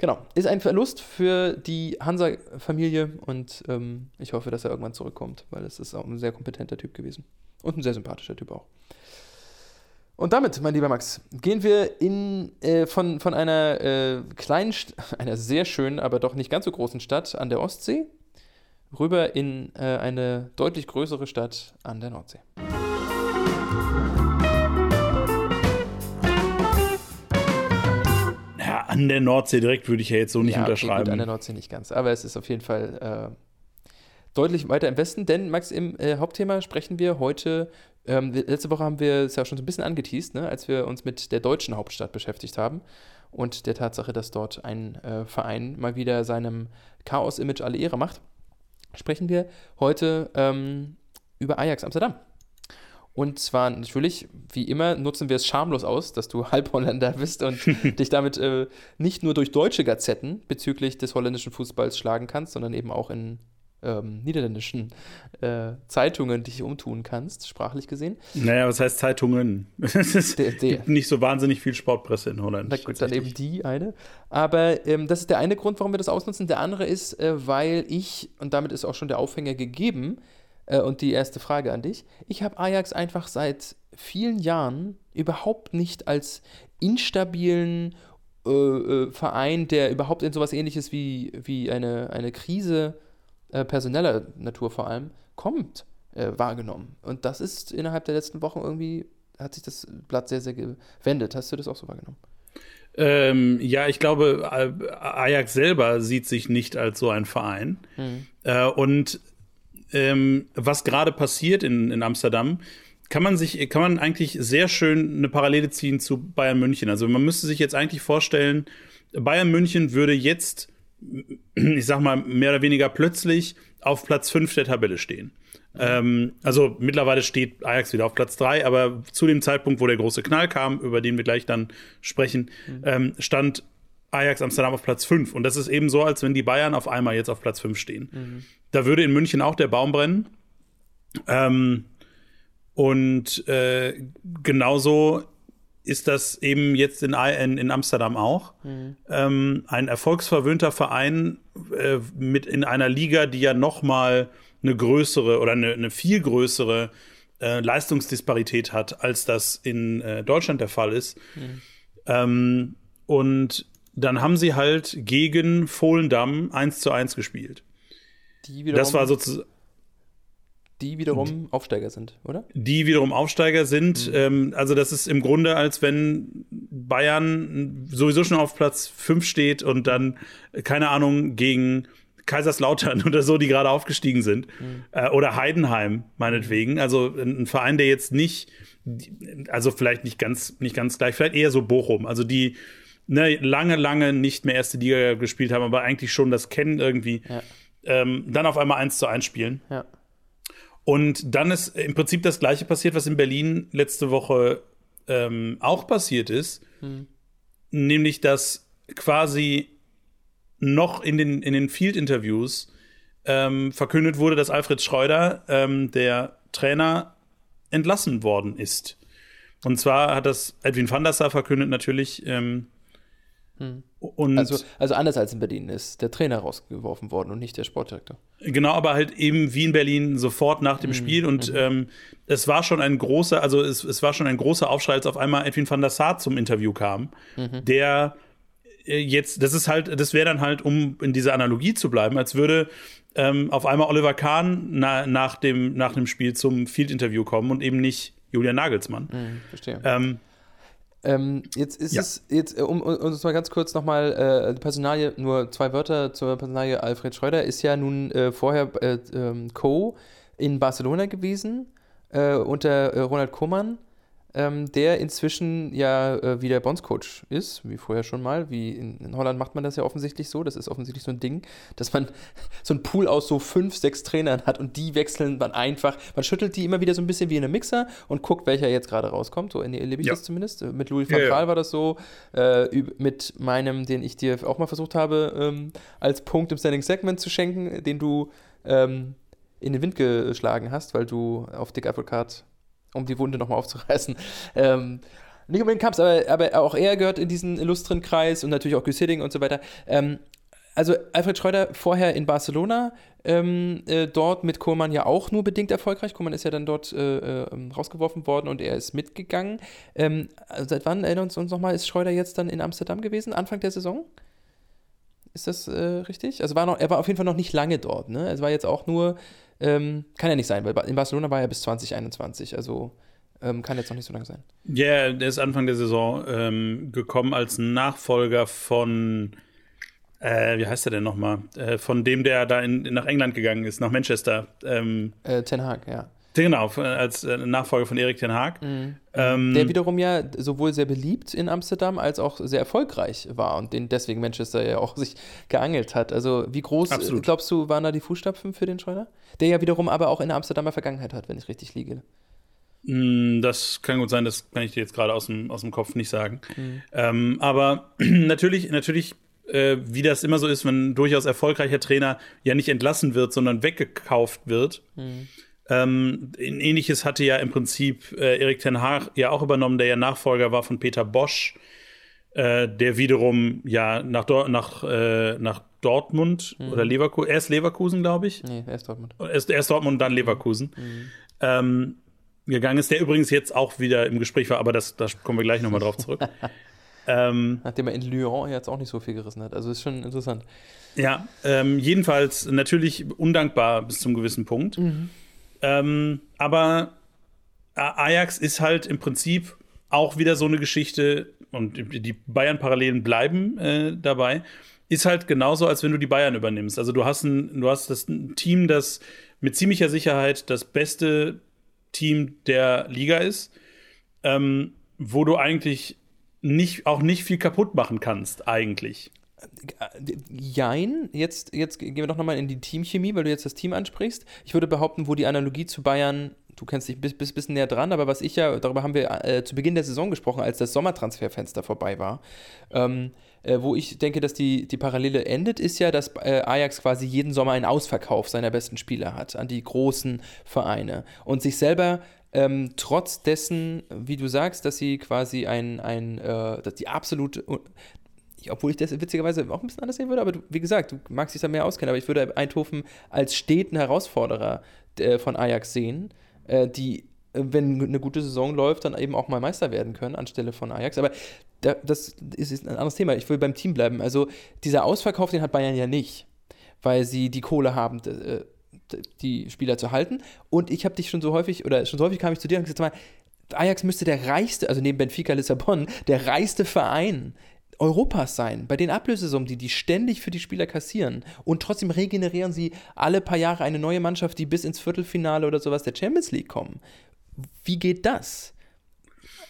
Genau, ist ein Verlust für die Hansa-Familie und ähm, ich hoffe, dass er irgendwann zurückkommt, weil es ist auch ein sehr kompetenter Typ gewesen. Und ein sehr sympathischer Typ auch. Und damit, mein lieber Max, gehen wir in, äh, von, von einer äh, kleinen, St einer sehr schönen, aber doch nicht ganz so großen Stadt an der Ostsee rüber in äh, eine deutlich größere Stadt an der Nordsee. An der Nordsee direkt würde ich ja jetzt so nicht ja, okay, unterschreiben. Gut, an der Nordsee nicht ganz, aber es ist auf jeden Fall äh, deutlich weiter im Westen, denn Max, im äh, Hauptthema sprechen wir heute ähm, letzte Woche haben wir es ja schon so ein bisschen angeteased, ne, als wir uns mit der deutschen Hauptstadt beschäftigt haben und der Tatsache, dass dort ein äh, Verein mal wieder seinem Chaos-Image alle Ehre macht, sprechen wir heute ähm, über Ajax Amsterdam. Und zwar natürlich, wie immer, nutzen wir es schamlos aus, dass du Halbholländer bist und dich damit äh, nicht nur durch deutsche Gazetten bezüglich des holländischen Fußballs schlagen kannst, sondern eben auch in ähm, niederländischen äh, Zeitungen dich umtun kannst, sprachlich gesehen. Naja, was heißt Zeitungen? es der, der. gibt nicht so wahnsinnig viel Sportpresse in Holland. Na gut, dann eben die eine. Aber ähm, das ist der eine Grund, warum wir das ausnutzen. Der andere ist, äh, weil ich, und damit ist auch schon der Aufhänger gegeben, und die erste Frage an dich, ich habe Ajax einfach seit vielen Jahren überhaupt nicht als instabilen äh, äh, Verein, der überhaupt in sowas ähnliches wie, wie eine, eine Krise äh, personeller Natur vor allem, kommt, äh, wahrgenommen. Und das ist innerhalb der letzten Wochen irgendwie, hat sich das Blatt sehr, sehr gewendet. Hast du das auch so wahrgenommen? Ähm, ja, ich glaube, Ajax selber sieht sich nicht als so ein Verein. Mhm. Äh, und ähm, was gerade passiert in, in Amsterdam, kann man sich, kann man eigentlich sehr schön eine Parallele ziehen zu Bayern München. Also man müsste sich jetzt eigentlich vorstellen, Bayern München würde jetzt ich sag mal, mehr oder weniger plötzlich auf Platz 5 der Tabelle stehen. Ähm, also mittlerweile steht Ajax wieder auf Platz 3, aber zu dem Zeitpunkt, wo der große Knall kam, über den wir gleich dann sprechen, mhm. ähm, stand Ajax Amsterdam auf Platz 5. Und das ist eben so, als wenn die Bayern auf einmal jetzt auf Platz 5 stehen. Mhm. Da würde in München auch der Baum brennen. Ähm, und äh, genauso ist das eben jetzt in, in, in Amsterdam auch. Mhm. Ähm, ein erfolgsverwöhnter Verein äh, mit in einer Liga, die ja noch mal eine größere oder eine, eine viel größere äh, Leistungsdisparität hat, als das in äh, Deutschland der Fall ist. Mhm. Ähm, und dann haben sie halt gegen Fohlendamm 1 zu 1 gespielt. das war sozusagen die wiederum Aufsteiger sind, oder? Die wiederum Aufsteiger sind. Mhm. Ähm, also das ist im Grunde, als wenn Bayern sowieso schon auf Platz 5 steht und dann, keine Ahnung, gegen Kaiserslautern oder so, die gerade aufgestiegen sind. Mhm. Äh, oder Heidenheim, meinetwegen. Also ein Verein, der jetzt nicht, also vielleicht nicht ganz, nicht ganz gleich, vielleicht eher so Bochum. Also die ne, lange, lange nicht mehr erste Liga gespielt haben, aber eigentlich schon das kennen irgendwie. Ja. Ähm, dann auf einmal 1 zu 1 spielen. Ja. Und dann ist im Prinzip das Gleiche passiert, was in Berlin letzte Woche ähm, auch passiert ist. Hm. Nämlich, dass quasi noch in den, in den Field-Interviews ähm, verkündet wurde, dass Alfred Schreuder, ähm, der Trainer, entlassen worden ist. Und zwar hat das Edwin van der Sar verkündet natürlich, ähm, hm. Also, also anders als in Berlin ist der Trainer rausgeworfen worden und nicht der Sportdirektor. Genau, aber halt eben wie in Berlin sofort nach dem mhm. Spiel. Und mhm. ähm, es war schon ein großer, also es, es war schon ein großer Aufschrei, als auf einmal Edwin van der Sar zum Interview kam, mhm. der äh, jetzt, das ist halt, das wäre dann halt, um in dieser Analogie zu bleiben, als würde ähm, auf einmal Oliver Kahn na, nach, dem, nach dem Spiel zum Field-Interview kommen und eben nicht Julian Nagelsmann. Mhm, verstehe. Ähm, ähm, jetzt ist ja. es, jetzt, äh, um, um uns mal ganz kurz nochmal, äh, Personalie, nur zwei Wörter zur Personalie Alfred Schreuder, ist ja nun äh, vorher äh, ähm, Co. in Barcelona gewesen, äh, unter äh, Ronald Koeman ähm, der inzwischen ja äh, wieder Bondscoach ist, wie vorher schon mal. Wie in, in, Holland macht man das ja offensichtlich so. Das ist offensichtlich so ein Ding, dass man so ein Pool aus so fünf, sechs Trainern hat und die wechseln man einfach. Man schüttelt die immer wieder so ein bisschen wie in einem Mixer und guckt, welcher jetzt gerade rauskommt. So erlebe ich ja. das zumindest. Mit Louis van Gaal ja, ja. war das so. Äh, mit meinem, den ich dir auch mal versucht habe, ähm, als Punkt im Standing Segment zu schenken, den du ähm, in den Wind geschlagen hast, weil du auf Dick Advocat um die Wunde nochmal aufzureißen, ähm, Nicht unbedingt Cups, aber, aber auch er gehört in diesen illustren Kreis und natürlich auch Güs Hidding und so weiter. Ähm, also Alfred Schreuder vorher in Barcelona, ähm, äh, dort mit Kohlmann ja auch nur bedingt erfolgreich. Kohlmann ist ja dann dort äh, äh, rausgeworfen worden und er ist mitgegangen. Ähm, also seit wann, erinnern uns, uns nochmal, ist Schreuder jetzt dann in Amsterdam gewesen? Anfang der Saison? Ist das äh, richtig? Also war noch, er war auf jeden Fall noch nicht lange dort. Ne? Es war jetzt auch nur, ähm, kann ja nicht sein, weil in Barcelona war er bis 2021. Also ähm, kann jetzt noch nicht so lange sein. Ja, yeah, der ist Anfang der Saison ähm, gekommen als Nachfolger von äh, wie heißt er denn nochmal? Äh, von dem, der da in, nach England gegangen ist, nach Manchester. Ähm, äh, Ten Hag, ja. Genau, als äh, Nachfolger von Erik Ten Hag. Mhm. Ähm, der wiederum ja sowohl sehr beliebt in Amsterdam als auch sehr erfolgreich war und den deswegen Manchester ja auch sich geangelt hat. Also wie groß, Absolut. glaubst du, waren da die Fußstapfen für den Schreuder? Der ja wiederum aber auch in der Amsterdamer Vergangenheit hat, wenn ich richtig liege. Mm, das kann gut sein, das kann ich dir jetzt gerade aus dem, aus dem Kopf nicht sagen. Mhm. Ähm, aber natürlich, natürlich äh, wie das immer so ist, wenn ein durchaus erfolgreicher Trainer ja nicht entlassen wird, sondern weggekauft wird. Mhm. Ähm, Ähnliches hatte ja im Prinzip äh, Erik Ten Haag ja auch übernommen, der ja Nachfolger war von Peter Bosch, äh, der wiederum ja nach, Dor nach, äh, nach Dortmund mhm. oder Leverkusen, erst Leverkusen, glaube ich. Nee, erst Dortmund. Erst, erst Dortmund und dann Leverkusen. Mhm. Ähm, gegangen ist, der übrigens jetzt auch wieder im Gespräch war, aber das, da kommen wir gleich nochmal drauf zurück. Ähm, Nachdem er in Lyon jetzt auch nicht so viel gerissen hat. Also ist schon interessant. Ja, ähm, jedenfalls natürlich undankbar bis zum gewissen Punkt. Mhm. Ähm, aber Ajax ist halt im Prinzip auch wieder so eine Geschichte, und die Bayern-Parallelen bleiben äh, dabei, ist halt genauso, als wenn du die Bayern übernimmst. Also du hast ein, du hast das ein Team, das mit ziemlicher Sicherheit das beste Team der Liga ist, ähm, wo du eigentlich nicht, auch nicht viel kaputt machen kannst, eigentlich. Jein, jetzt, jetzt gehen wir doch nochmal in die Teamchemie, weil du jetzt das Team ansprichst. Ich würde behaupten, wo die Analogie zu Bayern, du kennst dich bis, bis bisschen näher dran, aber was ich ja, darüber haben wir äh, zu Beginn der Saison gesprochen, als das Sommertransferfenster vorbei war. Ähm, äh, wo ich denke, dass die, die Parallele endet, ist ja, dass äh, Ajax quasi jeden Sommer einen Ausverkauf seiner besten Spieler hat an die großen Vereine und sich selber ähm, trotz dessen, wie du sagst, dass sie quasi ein, ein äh, dass die obwohl ich das witzigerweise auch ein bisschen anders sehen würde, aber du, wie gesagt, du magst dich da mehr auskennen, aber ich würde Eindhoven als steten Herausforderer äh, von Ajax sehen, äh, die, äh, wenn eine gute Saison läuft, dann eben auch mal Meister werden können anstelle von Ajax. Aber da, das ist ein anderes Thema. Ich will beim Team bleiben. Also dieser Ausverkauf, den hat Bayern ja nicht, weil sie die Kohle haben, äh, die Spieler zu halten. Und ich habe dich schon so häufig, oder schon so häufig kam ich zu dir und gesagt, mal, Ajax müsste der reichste, also neben Benfica Lissabon, der reichste Verein Europas sein, bei den Ablösesummen, die die ständig für die Spieler kassieren. Und trotzdem regenerieren sie alle paar Jahre eine neue Mannschaft, die bis ins Viertelfinale oder sowas der Champions League kommen. Wie geht das?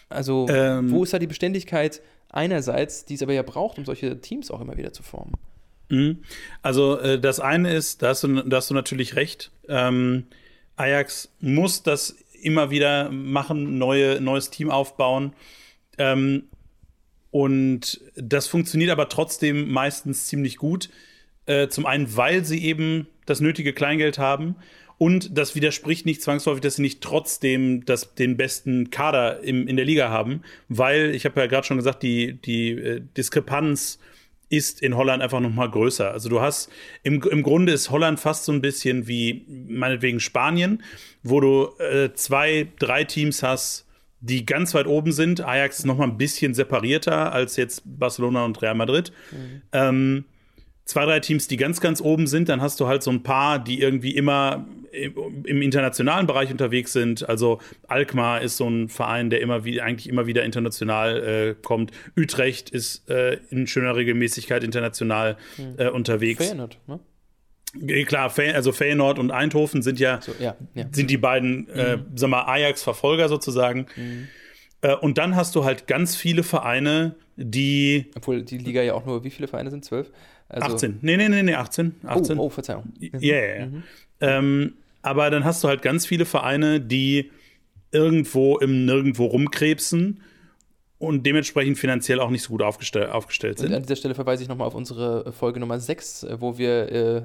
Also, ähm, wo ist da die Beständigkeit einerseits, die es aber ja braucht, um solche Teams auch immer wieder zu formen? Mhm. Also äh, das eine ist, da hast du, da hast du natürlich recht. Ähm, Ajax muss das immer wieder machen, neue, neues Team aufbauen. Ähm, und das funktioniert aber trotzdem meistens ziemlich gut. Äh, zum einen, weil sie eben das nötige Kleingeld haben. Und das widerspricht nicht zwangsläufig, dass sie nicht trotzdem das, den besten Kader im, in der Liga haben, weil, ich habe ja gerade schon gesagt, die, die äh, Diskrepanz ist in Holland einfach noch mal größer. Also du hast, im, im Grunde ist Holland fast so ein bisschen wie meinetwegen Spanien, wo du äh, zwei, drei Teams hast, die ganz weit oben sind. Ajax ist noch mal ein bisschen separierter als jetzt Barcelona und Real Madrid. Mhm. Ähm, zwei, drei Teams, die ganz, ganz oben sind, dann hast du halt so ein paar, die irgendwie immer im, internationalen Bereich unterwegs sind. Also Alkmaar ist so ein Verein, der immer wie, eigentlich immer wieder international äh, kommt. Utrecht ist äh, in schöner Regelmäßigkeit international hm. äh, unterwegs. Feyenoord, ne? Klar, also Feyenoord und Eindhoven sind ja, so, ja, ja. sind die beiden, äh, mhm. sag mal, Ajax-Verfolger sozusagen. Mhm. Äh, und dann hast du halt ganz viele Vereine, die. Obwohl die Liga ja auch nur, wie viele Vereine sind? Zwölf? Also 18. Nee, nee, nee, nee, 18. 18. Oh, oh Verzeihung. Ja, ja, ja. Mhm. Ähm, aber dann hast du halt ganz viele Vereine, die irgendwo im Nirgendwo rumkrebsen und dementsprechend finanziell auch nicht so gut aufgestell aufgestellt sind. Und an dieser Stelle verweise ich nochmal auf unsere Folge Nummer 6, wo wir äh,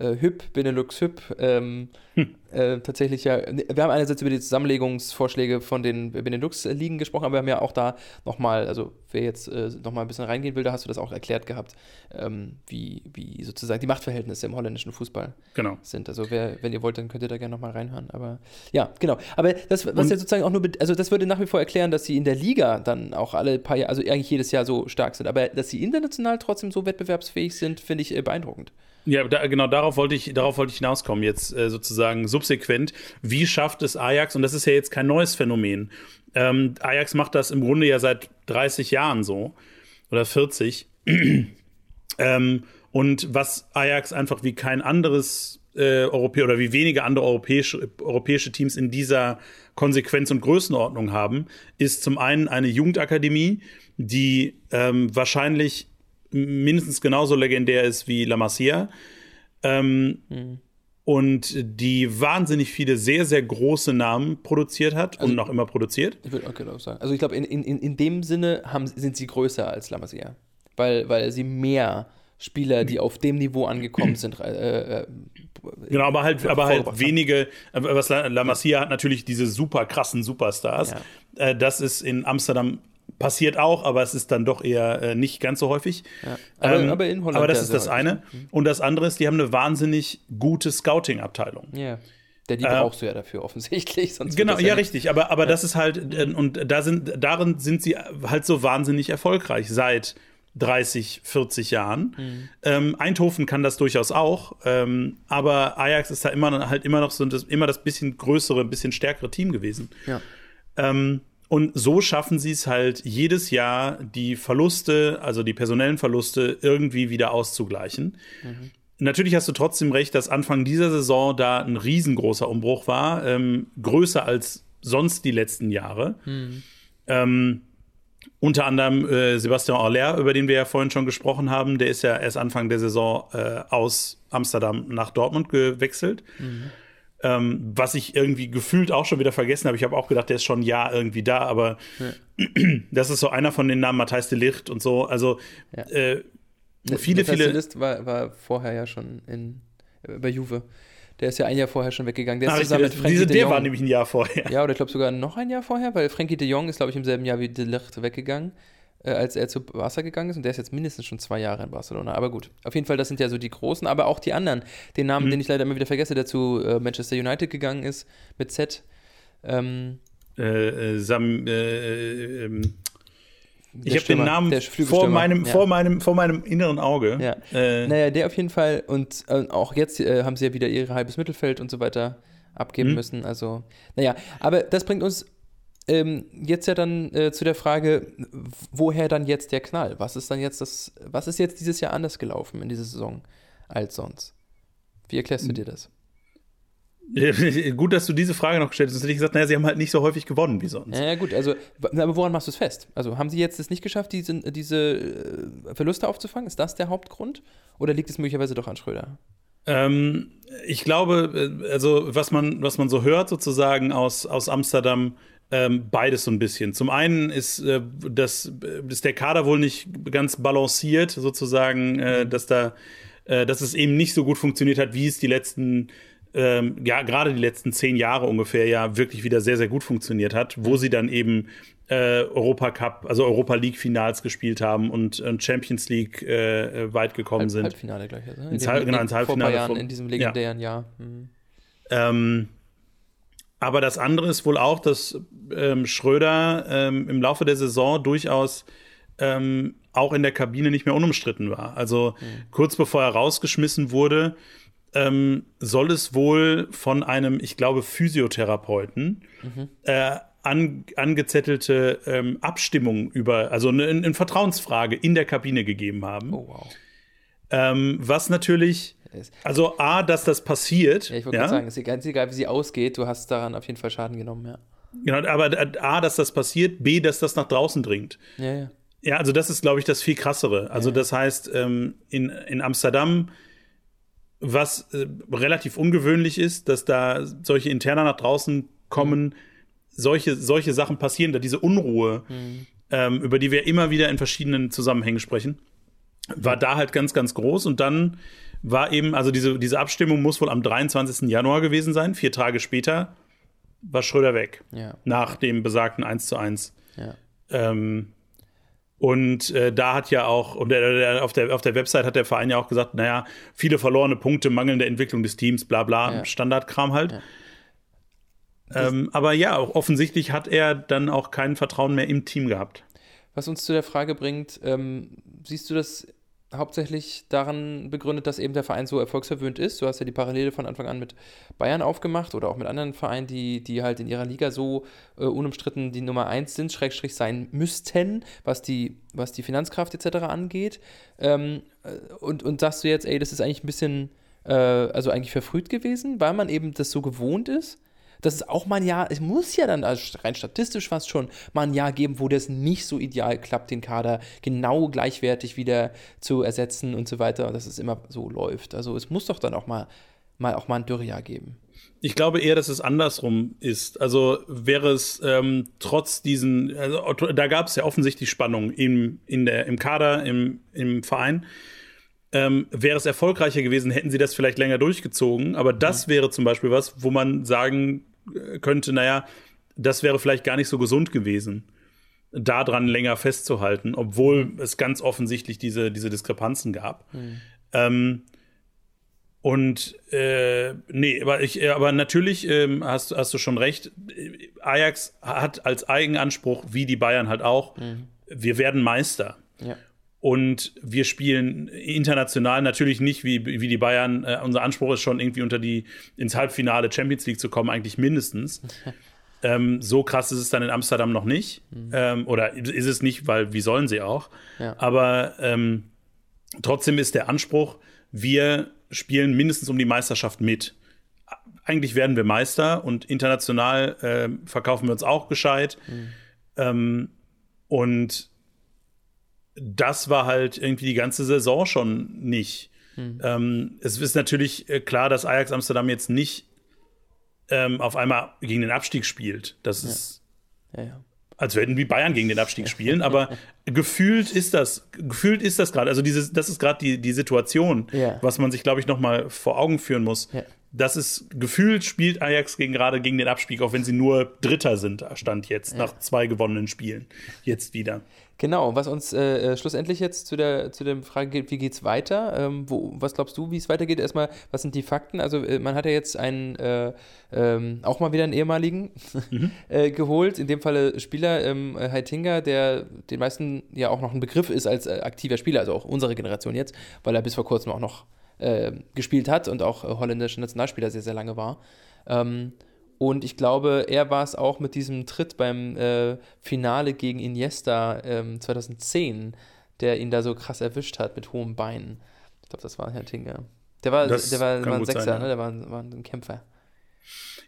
äh, Hüb, Benelux Hüb, ähm, hm. äh, tatsächlich ja, wir haben einerseits über die Zusammenlegungsvorschläge von den Benelux-Ligen gesprochen, aber wir haben ja auch da nochmal, also wer jetzt äh, nochmal ein bisschen reingehen will, da hast du das auch erklärt gehabt, ähm, wie, wie sozusagen die Machtverhältnisse im holländischen Fußball genau. sind. Also wer, wenn ihr wollt, dann könnt ihr da gerne nochmal reinhören. Aber ja, genau. Aber das, was Und, ja sozusagen auch nur, also das würde nach wie vor erklären, dass sie in der Liga dann auch alle paar Jahre, also eigentlich jedes Jahr so stark sind. Aber dass sie international trotzdem so wettbewerbsfähig sind, finde ich äh, beeindruckend. Ja, da, genau darauf wollte ich, darauf wollte ich hinauskommen, jetzt äh, sozusagen subsequent. Wie schafft es Ajax, und das ist ja jetzt kein neues Phänomen, ähm, Ajax macht das im Grunde ja seit 30 Jahren so oder 40. ähm, und was Ajax einfach wie kein anderes äh, Europäer oder wie wenige andere europäische, europäische Teams in dieser Konsequenz und Größenordnung haben, ist zum einen eine Jugendakademie, die ähm, wahrscheinlich mindestens genauso legendär ist wie La Masia. Ähm, mhm. Und die wahnsinnig viele sehr, sehr große Namen produziert hat also, und noch immer produziert. Ich würde okay, sagen. Also ich glaube, in, in, in dem Sinne haben, sind sie größer als La Masia. Weil, weil sie mehr Spieler, die auf dem Niveau angekommen sind. Äh, äh, genau, aber halt, aber halt wenige. Was La, La Masia hat natürlich diese super krassen Superstars. Ja. Äh, das ist in Amsterdam Passiert auch, aber es ist dann doch eher äh, nicht ganz so häufig. Ja. Aber, ähm, aber, in Holland. Aber das ist das eine. Mhm. Und das andere ist, die haben eine wahnsinnig gute Scouting-Abteilung. Ja. Denn die äh, brauchst du ja dafür offensichtlich. Sonst genau, ja, ja richtig. Aber, aber ja. das ist halt, äh, und da sind, darin sind sie halt so wahnsinnig erfolgreich seit 30, 40 Jahren. Mhm. Ähm, Eindhoven kann das durchaus auch, ähm, aber Ajax ist da immer halt immer noch so das, immer das bisschen größere, ein bisschen stärkere Team gewesen. Ja. Ähm, und so schaffen sie es halt jedes Jahr, die Verluste, also die personellen Verluste, irgendwie wieder auszugleichen. Mhm. Natürlich hast du trotzdem recht, dass Anfang dieser Saison da ein riesengroßer Umbruch war, ähm, größer als sonst die letzten Jahre. Mhm. Ähm, unter anderem äh, Sebastian Orler, über den wir ja vorhin schon gesprochen haben, der ist ja erst Anfang der Saison äh, aus Amsterdam nach Dortmund gewechselt. Mhm. Ähm, was ich irgendwie gefühlt auch schon wieder vergessen habe. Ich habe auch gedacht, der ist schon ein Jahr irgendwie da, aber ja. das ist so einer von den Namen Matthijs de Licht und so. Also ja. äh, viele, viele. De Licht war, war vorher ja schon in, äh, bei Juve. Der ist ja ein Jahr vorher schon weggegangen. Der ist ah, zusammen mit Frankie diese, de Jong. Der war nämlich ein Jahr vorher. Ja, oder ich glaube sogar noch ein Jahr vorher, weil Frankie de Jong ist, glaube ich, im selben Jahr wie de Licht weggegangen äh, als er zu Barca gegangen ist. Und der ist jetzt mindestens schon zwei Jahre in Barcelona. Aber gut, auf jeden Fall, das sind ja so die Großen. Aber auch die anderen, den Namen, mhm. den ich leider immer wieder vergesse, der zu äh, Manchester United gegangen ist, mit Z. Ähm, äh, äh Sam, äh, ähm, ich habe den Namen vor meinem, ja. vor, meinem, vor meinem inneren Auge. Ja. Äh, naja, der auf jeden Fall. Und äh, auch jetzt äh, haben sie ja wieder ihr halbes Mittelfeld und so weiter abgeben mhm. müssen. Also, naja, aber das bringt uns ähm, jetzt ja dann äh, zu der Frage, woher dann jetzt der Knall? Was ist dann jetzt das, was ist jetzt dieses Jahr anders gelaufen in dieser Saison als sonst? Wie erklärst du dir das? Gut, dass du diese Frage noch gestellt hast. Sonst hätte ich gesagt, naja, sie haben halt nicht so häufig gewonnen wie sonst. Ja, gut, also, aber woran machst du es fest? Also, haben sie jetzt es nicht geschafft, diese, diese äh, Verluste aufzufangen? Ist das der Hauptgrund? Oder liegt es möglicherweise doch an Schröder? Ähm, ich glaube, äh, also, was man, was man so hört sozusagen aus, aus Amsterdam, ähm, beides so ein bisschen. Zum einen ist, äh, das, ist der Kader wohl nicht ganz balanciert, sozusagen, äh, dass da, äh, dass es eben nicht so gut funktioniert hat, wie es die letzten, ähm, ja, gerade die letzten zehn Jahre ungefähr ja wirklich wieder sehr, sehr gut funktioniert hat, wo sie dann eben äh, Europa Cup, also Europa League Finals gespielt haben und, und Champions League äh, weit gekommen Halb, sind. Halbfinale gleich. Also, ins, Halb, genau, ins Halbfinale. Vor Jahren, in diesem legendären ja. Jahr. Mhm. Ähm, aber das andere ist wohl auch, dass ähm, Schröder ähm, im Laufe der Saison durchaus ähm, auch in der Kabine nicht mehr unumstritten war. Also mhm. kurz bevor er rausgeschmissen wurde, ähm, soll es wohl von einem, ich glaube, Physiotherapeuten mhm. äh, an, angezettelte ähm, Abstimmung über, also eine, eine, Vertrauensfrage in der Kabine gegeben haben. Oh, wow. Ähm, was natürlich also A, dass das passiert. Ja, ich wollte ja? sagen, es ist ganz egal, wie sie ausgeht, du hast daran auf jeden Fall Schaden genommen, ja. Genau, aber A, dass das passiert, B, dass das nach draußen dringt. Ja, ja. Ja, also das ist, glaube ich, das viel krassere. Also ja, das heißt, ähm, in, in Amsterdam, was äh, relativ ungewöhnlich ist, dass da solche Interner nach draußen kommen, mhm. solche, solche Sachen passieren, da diese Unruhe, mhm. ähm, über die wir immer wieder in verschiedenen Zusammenhängen sprechen war da halt ganz, ganz groß und dann war eben, also diese, diese Abstimmung muss wohl am 23. Januar gewesen sein, vier Tage später war Schröder weg. Ja. Nach dem besagten 1 zu 1. Ja. Ähm, und äh, da hat ja auch, und der, auf, der, auf der Website hat der Verein ja auch gesagt, naja, viele verlorene Punkte, mangelnde Entwicklung des Teams, bla bla, Ja. Standardkram halt. Ähm, aber ja, auch offensichtlich hat er dann auch kein Vertrauen mehr im Team gehabt. Was uns zu der Frage bringt, ähm, siehst du das hauptsächlich daran begründet, dass eben der Verein so erfolgsverwöhnt ist? Du hast ja die Parallele von Anfang an mit Bayern aufgemacht oder auch mit anderen Vereinen, die, die halt in ihrer Liga so äh, unumstritten die Nummer 1 sind, Schrägstrich sein müssten, was die, was die Finanzkraft etc. angeht. Ähm, äh, und, und sagst du jetzt, ey, das ist eigentlich ein bisschen, äh, also eigentlich verfrüht gewesen, weil man eben das so gewohnt ist? Dass es auch mal ein Jahr, es muss ja dann also rein statistisch fast schon mal ein Jahr geben, wo das nicht so ideal klappt, den Kader genau gleichwertig wieder zu ersetzen und so weiter und dass es immer so läuft. Also es muss doch dann auch mal, mal auch mal ein Dürrejahr geben. Ich glaube eher, dass es andersrum ist. Also wäre es ähm, trotz diesen, also, da gab es ja offensichtlich Spannung im, in der, im Kader, im, im Verein. Ähm, wäre es erfolgreicher gewesen, hätten sie das vielleicht länger durchgezogen. Aber das ja. wäre zum Beispiel was, wo man sagen könnte, naja, das wäre vielleicht gar nicht so gesund gewesen, daran länger festzuhalten, obwohl es ganz offensichtlich diese, diese Diskrepanzen gab. Mhm. Ähm, und äh, nee, aber ich, aber natürlich ähm, hast, hast du schon recht. Ajax hat als Eigenanspruch, wie die Bayern halt auch, mhm. wir werden Meister. Ja. Und wir spielen international natürlich nicht wie, wie die Bayern. Äh, unser Anspruch ist schon irgendwie unter die ins Halbfinale Champions League zu kommen, eigentlich mindestens. ähm, so krass ist es dann in Amsterdam noch nicht. Mhm. Ähm, oder ist es nicht, weil wie sollen sie auch? Ja. Aber ähm, trotzdem ist der Anspruch, wir spielen mindestens um die Meisterschaft mit. Eigentlich werden wir Meister und international äh, verkaufen wir uns auch gescheit. Mhm. und das war halt irgendwie die ganze Saison schon nicht. Mhm. Ähm, es ist natürlich äh, klar, dass Ajax Amsterdam jetzt nicht ähm, auf einmal gegen den Abstieg spielt. Das Ja. ist, Ja, ja. als würden wie Bayern gegen den Abstieg spielen, aber gefühlt ist das, gefühlt ist das gerade, also dieses, das ist gerade die, die Situation, was man sich, glaube ich, noch mal vor Augen führen muss. Ja. Das ist, gefühlt spielt Ajax gegen, gerade gegen den Abstieg, auch wenn sie nur Dritter sind, stand jetzt, nach zwei gewonnenen Spielen. Jetzt wieder. Genau, was uns äh, äh, schlussendlich jetzt zu der, zu der Frage geht, wie geht es weiter? Ähm, wo, was glaubst du, wie es weitergeht? Erstmal, was sind die Fakten? Also, äh, man hat ja jetzt einen, äh, ähm, auch mal wieder einen ehemaligen äh, geholt, in dem Falle Spieler, ähm, Heitinga, der den meisten ja auch noch ein Begriff ist als äh, aktiver Spieler, also auch unsere Generation jetzt, weil er bis vor kurzem auch noch äh, gespielt hat und auch äh, holländischer Nationalspieler sehr, sehr lange war. Ähm, und ich glaube, er war es auch mit diesem Tritt beim äh, Finale gegen Iniesta ähm, 2010, der ihn da so krass erwischt hat mit hohem Bein. Ich glaube, das war Herr Tinger. Der war, Das der war, war ein Sechser, sein, ja. ne? der war, war ein Kämpfer.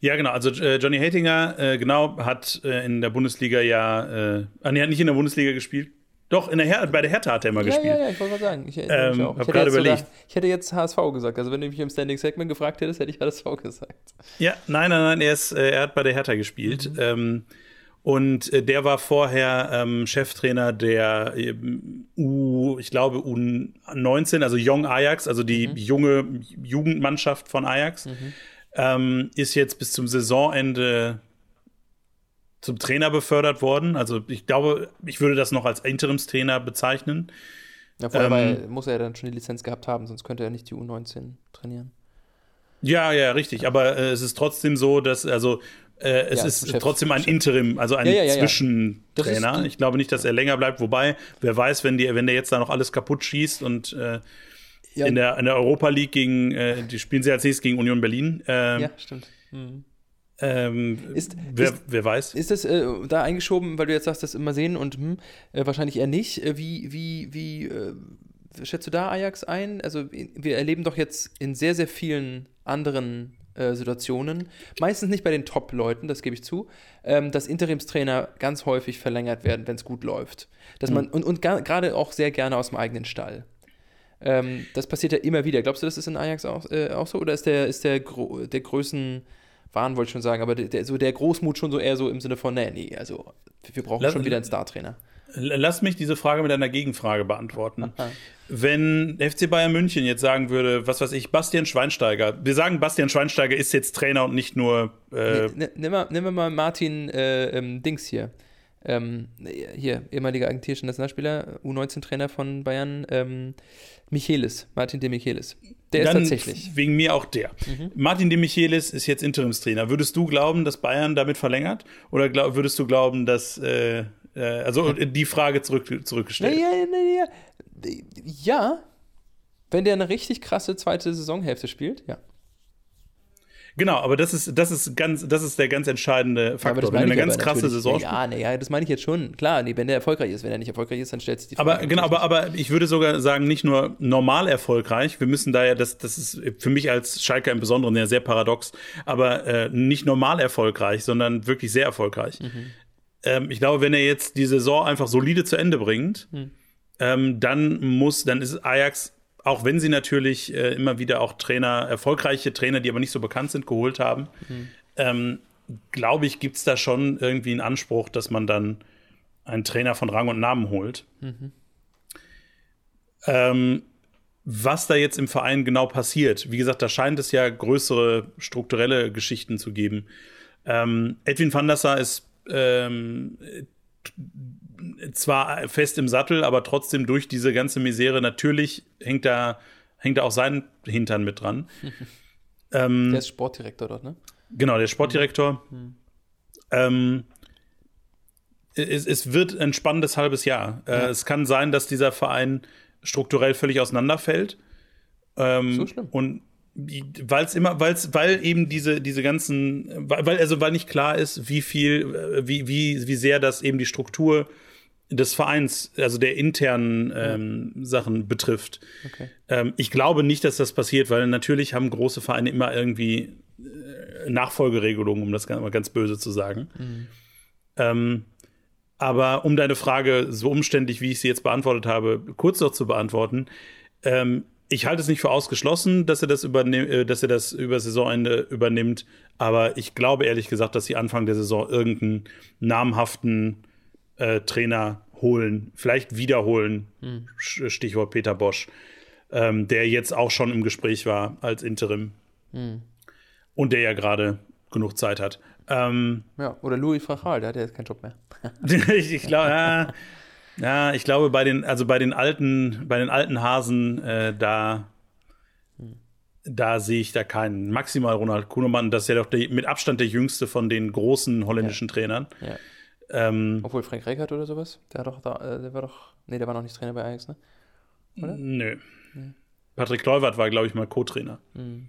Ja, genau. Also äh, Johnny Hatinger, äh, genau, hat äh, in der Bundesliga ja, äh, ah, nee, hat nicht in der Bundesliga gespielt. Doch, in der Her bei der Hertha hat er mal Ja, gespielt. ja, ja, ich wollte mal sagen. Ich, Ähm, ich, hätte gerade jetzt sogar- überlegt. ich hätte jetzt HSV gesagt. Also, wenn du mich im Standing Segment gefragt hättest, hätte ich HSV gesagt. Ja, nein, nein, nein, er, ist, äh, er hat bei der Hertha gespielt. Ähm, und äh, der war vorher ähm, Cheftrainer der ähm, U, ich glaube U19, also Young Ajax, also die junge Jugendmannschaft von Ajax. Ähm, ist jetzt bis zum Saisonende zum Trainer befördert worden. Also ich glaube, ich würde das noch als Interimstrainer bezeichnen. Ja, vorher Ähm, muss er ja dann schon die Lizenz gehabt haben, sonst könnte er nicht die U19 trainieren. Ja, ja, richtig. Aber äh, es ist trotzdem so, dass, also, äh, es Ja, ist Chef- trotzdem ein Chef- Interim, also ein Ja, ja, ja, ja. Zwischentrainer. Ich glaube nicht, dass er länger bleibt. Wobei, wer weiß, wenn, die, wenn der jetzt da noch alles kaputt schießt und äh, Ja, in, der, in der Europa League gegen, äh, die spielen sie als nächstes gegen Union Berlin. Ähm, ja stimmt. Mhm. Ähm, Ist- wer, ist- wer weiß. Ist das äh, da eingeschoben, weil du jetzt sagst, das immer sehen und hm, äh, wahrscheinlich eher nicht. Äh, wie, wie, wie äh, schätzt du da Ajax ein? Also wir erleben doch jetzt in sehr, sehr vielen anderen äh, Situationen, meistens nicht bei den Top-Leuten, das gebe ich zu, ähm, dass Interimstrainer ganz häufig verlängert werden, wenn es gut läuft. Dass man, und, und ga- gerade auch sehr gerne aus dem eigenen Stall. Ähm, das passiert ja immer wieder. Glaubst du, das ist in Ajax auch, äh, auch so? Oder ist der, ist der, Gro der Größen, Wahn wollte ich schon sagen, aber der, so der Großmut schon so eher so im Sinne von, nee, nee, also wir brauchen Lass- schon wieder einen Star-Trainer. Lass mich diese Frage mit einer Gegenfrage beantworten. Wenn FC Bayern München jetzt sagen würde, was weiß ich, Bastian Schweinsteiger, wir sagen, Bastian Schweinsteiger ist jetzt Trainer und nicht nur. Äh nimm, nimm, mal, nimm mal Martin äh, ähm, Dings hier. Ähm, hier, ehemaliger argentinischer Nationalspieler, U19-Trainer von Bayern, ähm, Michelis, Martin de Michelis. Der Dann ist tatsächlich. Wegen mir auch der. Mhm. Martin de Michelis ist jetzt Interimstrainer. Würdest du glauben, dass Bayern damit verlängert? Oder glaub, würdest du glauben, dass. Äh, äh, also die Frage zurück, zurückgestellt. Ja, ja, ja, ja. Wenn der eine richtig krasse zweite Saisonhälfte spielt, ja. Genau, aber das ist, das ist ganz, das ist der ganz entscheidende Faktor. Ja, wenn eine ganz krasse Saison Ja, nee, ja, das meine ich jetzt schon. Klar, nee, wenn der erfolgreich ist, wenn er nicht erfolgreich ist, dann stellt sich die Frage. Aber genau, aber, aber ich würde sogar sagen, nicht nur normal erfolgreich. Wir müssen da ja, das, das ist für mich als Schalker im Besonderen ja sehr paradox, aber äh, nicht normal erfolgreich, sondern wirklich sehr erfolgreich. Mhm. Ähm, ich glaube, wenn er jetzt die Saison einfach solide zu Ende bringt, mhm. ähm, dann muss, dann ist Ajax auch wenn sie natürlich äh, immer wieder auch Trainer, erfolgreiche Trainer, die aber nicht so bekannt sind, geholt haben, mhm. ähm, glaube ich, gibt es da schon irgendwie einen Anspruch, dass man dann einen Trainer von Rang und Namen holt. Mhm. Ähm, was da jetzt im Verein genau passiert, wie gesagt, da scheint es ja größere strukturelle Geschichten zu geben. Ähm, Edwin van der Sar ist ähm, zwar fest im Sattel, aber trotzdem durch diese ganze Misere, natürlich hängt da, hängt da auch sein Hintern mit dran. ähm, der ist Sportdirektor dort, ne? Genau, der Sportdirektor. Mhm. Ähm, es, es, wird ein spannendes halbes Jahr. Äh, ja. es kann sein, dass dieser Verein strukturell völlig auseinanderfällt. Ähm, so schlimm. Und weil es immer, weil's, weil eben diese, diese ganzen, weil, also weil nicht klar ist, wie viel, äh, wie, wie, wie sehr das eben die Struktur des Vereins, also der internen ähm. Sachen betrifft. Okay. Ähm, ich glaube nicht, dass das passiert, weil natürlich haben große Vereine immer irgendwie äh, Nachfolgeregelungen, um das mal ganz böse zu sagen. Mhm. Ähm, aber um deine Frage so umständlich, wie ich sie jetzt beantwortet habe, kurz noch zu beantworten, ähm, ich halte es nicht für ausgeschlossen, dass er das, äh, dass er das über Saisonende übernimmt, aber ich glaube ehrlich gesagt, dass sie Anfang der Saison irgendeinen namhaften äh, Trainer holen, vielleicht wiederholen. Hm. Stichwort Peter Bosch, ähm, der jetzt auch schon im Gespräch war als Interim. Hm. Und der ja gerade genug Zeit hat. Ähm, ja, oder Louis Frachal, der hat ja jetzt keinen Job mehr. ich, ich glaube, ja, ja, ich glaube, bei den, also bei den alten, bei den alten Hasen, äh, da, da sehe ich da keinen. Maximal Ronald Kuhnemann, das ist ja doch der, mit Abstand der jüngste von den großen holländischen ja. Trainern. Ja. Ähm, Obwohl Frank Reichardt oder sowas, der, doch da, äh, der war doch, nee, der war noch nicht Trainer bei Ajax, ne? Oder? Nö. Nee. Patrick Kluivert war, glaube ich, mal Co-Trainer. Mhm.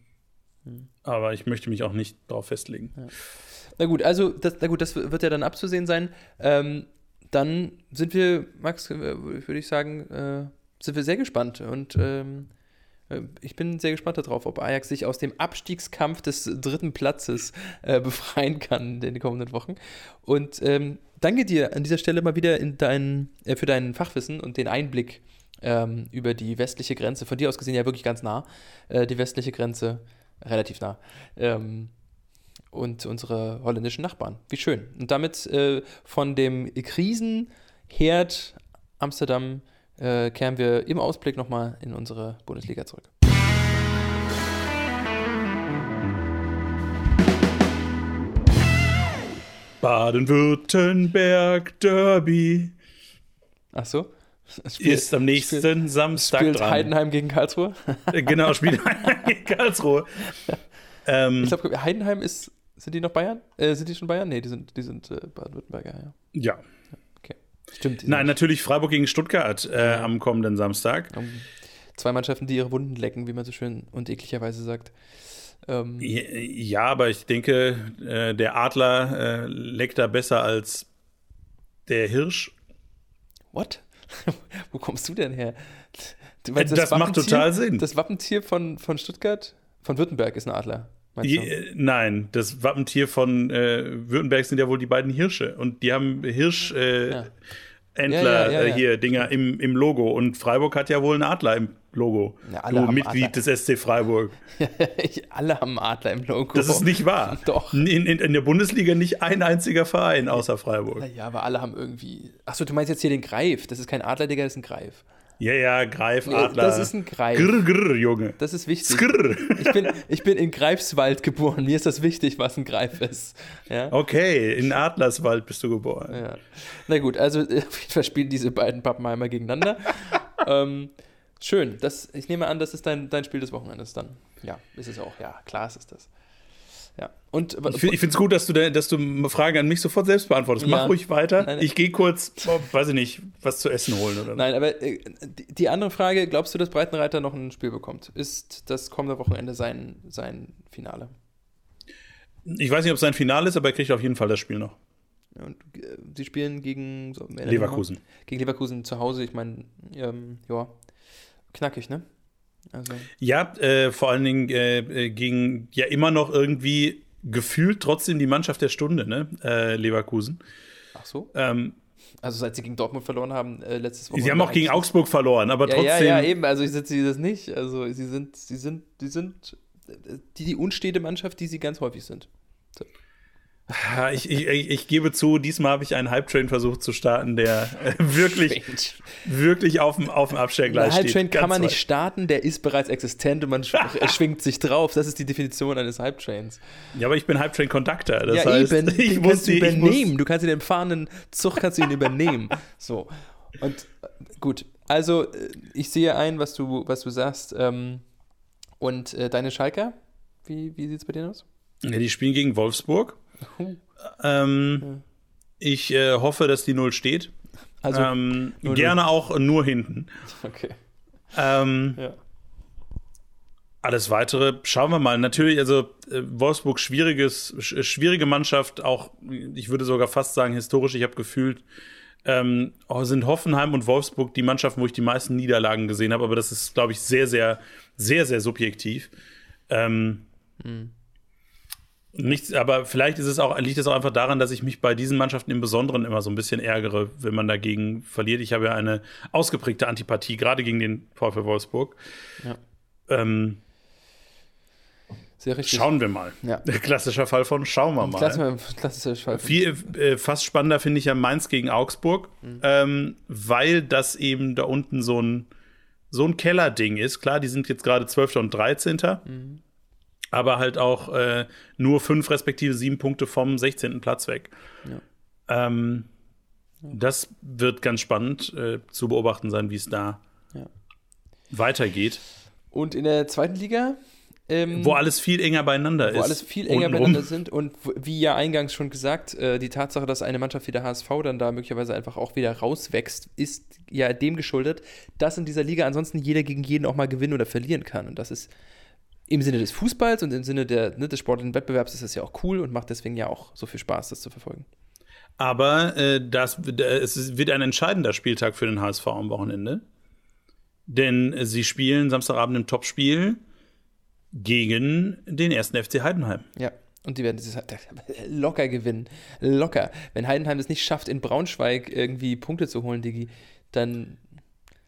Mhm. Aber ich möchte mich auch nicht darauf festlegen. Ja. Na gut, also das, na gut, das wird ja dann abzusehen sein. Ähm, dann sind wir, Max, äh, würde ich sagen, äh, sind wir sehr gespannt und ähm, äh, ich bin sehr gespannt darauf, ob Ajax sich aus dem Abstiegskampf des dritten Platzes äh, befreien kann in den kommenden Wochen. Und ähm, danke dir an dieser Stelle mal wieder dein, äh, für dein Fachwissen und den Einblick ähm, über die westliche Grenze. Von dir aus gesehen ja wirklich ganz nah. Äh, die westliche Grenze relativ nah. Ähm, und unsere holländischen Nachbarn. Wie schön. Und damit äh, von dem Krisenherd Amsterdam äh, kehren wir im Ausblick nochmal in unsere Bundesliga zurück. Baden-Württemberg Derby. Ach so. Spiel, ist am nächsten spiel, Samstag spielt dran. Heidenheim gegen Karlsruhe? genau, spielt Heidenheim gegen Karlsruhe. Ähm, ich glaube, Heidenheim ist, sind die noch Bayern? Äh, sind die schon Bayern? Nee, die sind, die sind äh, Baden-Württemberger, ja. Ja. Okay. Stimmt. Nein, natürlich Freiburg gegen Stuttgart äh, am kommenden Samstag. Um, zwei Mannschaften, die ihre Wunden lecken, wie man so schön und ekligerweise sagt. Ähm, ja, aber ich denke, äh, der Adler äh, leckt da besser als der Hirsch. What? Wo kommst du denn her? Du meinst, das, das macht total Sinn. Das Wappentier von, von Stuttgart, von Württemberg ist ein Adler. Je, nein, das Wappentier von äh, Württemberg sind ja wohl die beiden Hirsche. Und die haben Hirsch. Äh, ja. Entler ja, ja, ja, hier Dinger im, im Logo und Freiburg hat ja wohl einen Adler im Logo. Du Mitglied Adler. des SC Freiburg. alle haben Adler im Logo. Das ist nicht wahr. Doch. In, in, in, der Bundesliga nicht ein einziger Verein außer Freiburg. Ja, aber alle haben irgendwie. Achso, du meinst jetzt hier den Greif. Das ist kein Adler, Digga, das ist ein Greif. Ja, ja, Greif, Adler. Das ist ein Greif. Grr, grr, Junge. Das ist wichtig. Ich, bin, ich bin in Greifswald geboren. Mir ist das wichtig, was ein Greif ist. Ja? Okay, in Adlerswald bist du geboren. Ja. Na gut, also auf jeden Fall spielen diese beiden Pappenheimer gegeneinander. ähm, schön. Das, ich nehme an, das ist dein, dein Spiel des Wochenendes dann. Ja, ist es auch. Ja, klar ist es das. Ja. Und, ich finde es gut, dass du, dass du Fragen an mich sofort selbst beantwortest. Ja. Mach ruhig weiter. Nein, ich gehe kurz, oh, weiß ich nicht, was zu essen holen. Oder? Nein, aber äh, die andere Frage, glaubst du, dass Breitenreiter noch ein Spiel bekommt? Ist das kommende Wochenende sein, sein Finale? Ich weiß nicht, ob es sein Finale ist, aber er kriegt auf jeden Fall das Spiel noch. Ja, und äh, sie spielen gegen so, Leverkusen. Gegen Leverkusen zu Hause. Ich meine, ähm, ja, knackig, ne? Also. Ja, äh, vor allen Dingen äh, äh, gegen ja immer noch irgendwie gefühlt trotzdem die Mannschaft der Stunde, ne? Äh, Leverkusen. Ach so. Ähm, also seit sie gegen Dortmund verloren haben, äh, letztes Wochenende. Sie haben auch gegen Augsburg verloren, aber ja, trotzdem. Ja, ja, eben. Also ich setze sie das nicht. Also sie sind, sie sind, sie sind die, die unstete Mannschaft, die sie ganz häufig sind. So. Ich, ich, ich, gebe zu, diesmal habe ich einen Hype-Train versucht zu starten, der äh, wirklich, wirklich auf dem, auf dem Abstellgleis steht. Hype-Train kann man weit. nicht starten, der ist bereits existent und man schwingt sich drauf. Das ist die Definition eines Hype-Trains. Ja, aber ich bin Hype-Train-Conductor. Das ja, heißt, eben. Ich muss kannst du übernehmen. Du kannst den fahrenden Zug kannst du ihn übernehmen. So. Und äh, gut, also äh, ich sehe ein, was du, was du sagst. Ähm, und deine Schalker, wie, wie sieht es bei denen aus? Ja, die spielen gegen Wolfsburg. Ähm, ja. Ich äh, hoffe, dass die Null steht. Also ähm, gerne auch nur hinten. Okay. Ähm, ja. Alles weitere schauen wir mal. Natürlich, also äh, Wolfsburg schwieriges, schwierige Mannschaft, auch ich würde sogar fast sagen historisch. Ich habe gefühlt, ähm, oh, sind Hoffenheim und Wolfsburg die Mannschaften, wo ich die meisten Niederlagen gesehen habe. Aber das ist, glaube ich, sehr, sehr, sehr, sehr subjektiv. Ähm, mhm. Nichts, aber vielleicht ist es auch, liegt es auch einfach daran, dass ich mich bei diesen Mannschaften im Besonderen immer so ein bisschen ärgere, wenn man dagegen verliert. Ich habe ja eine ausgeprägte Antipathie, gerade gegen den VfL Wolfsburg. Ja. Ähm, Sehr richtig. Schauen wir mal. Ja. Klassischer Fall von schauen wir mal. Klassischer Fall. Viel, äh, fast spannender finde ich ja Mainz gegen Augsburg, mhm. ähm, weil das eben da unten so ein, so ein Kellerding ist. Klar, die sind jetzt gerade 12. und 13. Mhm aber halt auch äh, nur fünf respektive sieben Punkte vom 16. Platz weg. Ja. Ähm, ja. Das wird ganz spannend äh, zu beobachten sein, wie es da ja. weitergeht. Und in der zweiten Liga? Ähm, wo alles viel enger beieinander wo ist. Wo alles viel enger beieinander sind und wie ja eingangs schon gesagt, äh, die Tatsache, dass eine Mannschaft wie der HSV dann da möglicherweise einfach auch wieder rauswächst, ist ja dem geschuldet, dass in dieser Liga ansonsten jeder gegen jeden auch mal gewinnen oder verlieren kann. Und das ist im Sinne des Fußballs und im Sinne der, ne, des sportlichen Wettbewerbs ist das ja auch cool und macht deswegen ja auch so viel Spaß, das zu verfolgen. Aber äh, das, es wird ein entscheidender Spieltag für den HSV am Wochenende. Denn sie spielen Samstagabend im Topspiel gegen den ersten FC Heidenheim. Ja, und die werden dieses locker gewinnen. Locker. Wenn Heidenheim es nicht schafft, in Braunschweig irgendwie Punkte zu holen, Digi, dann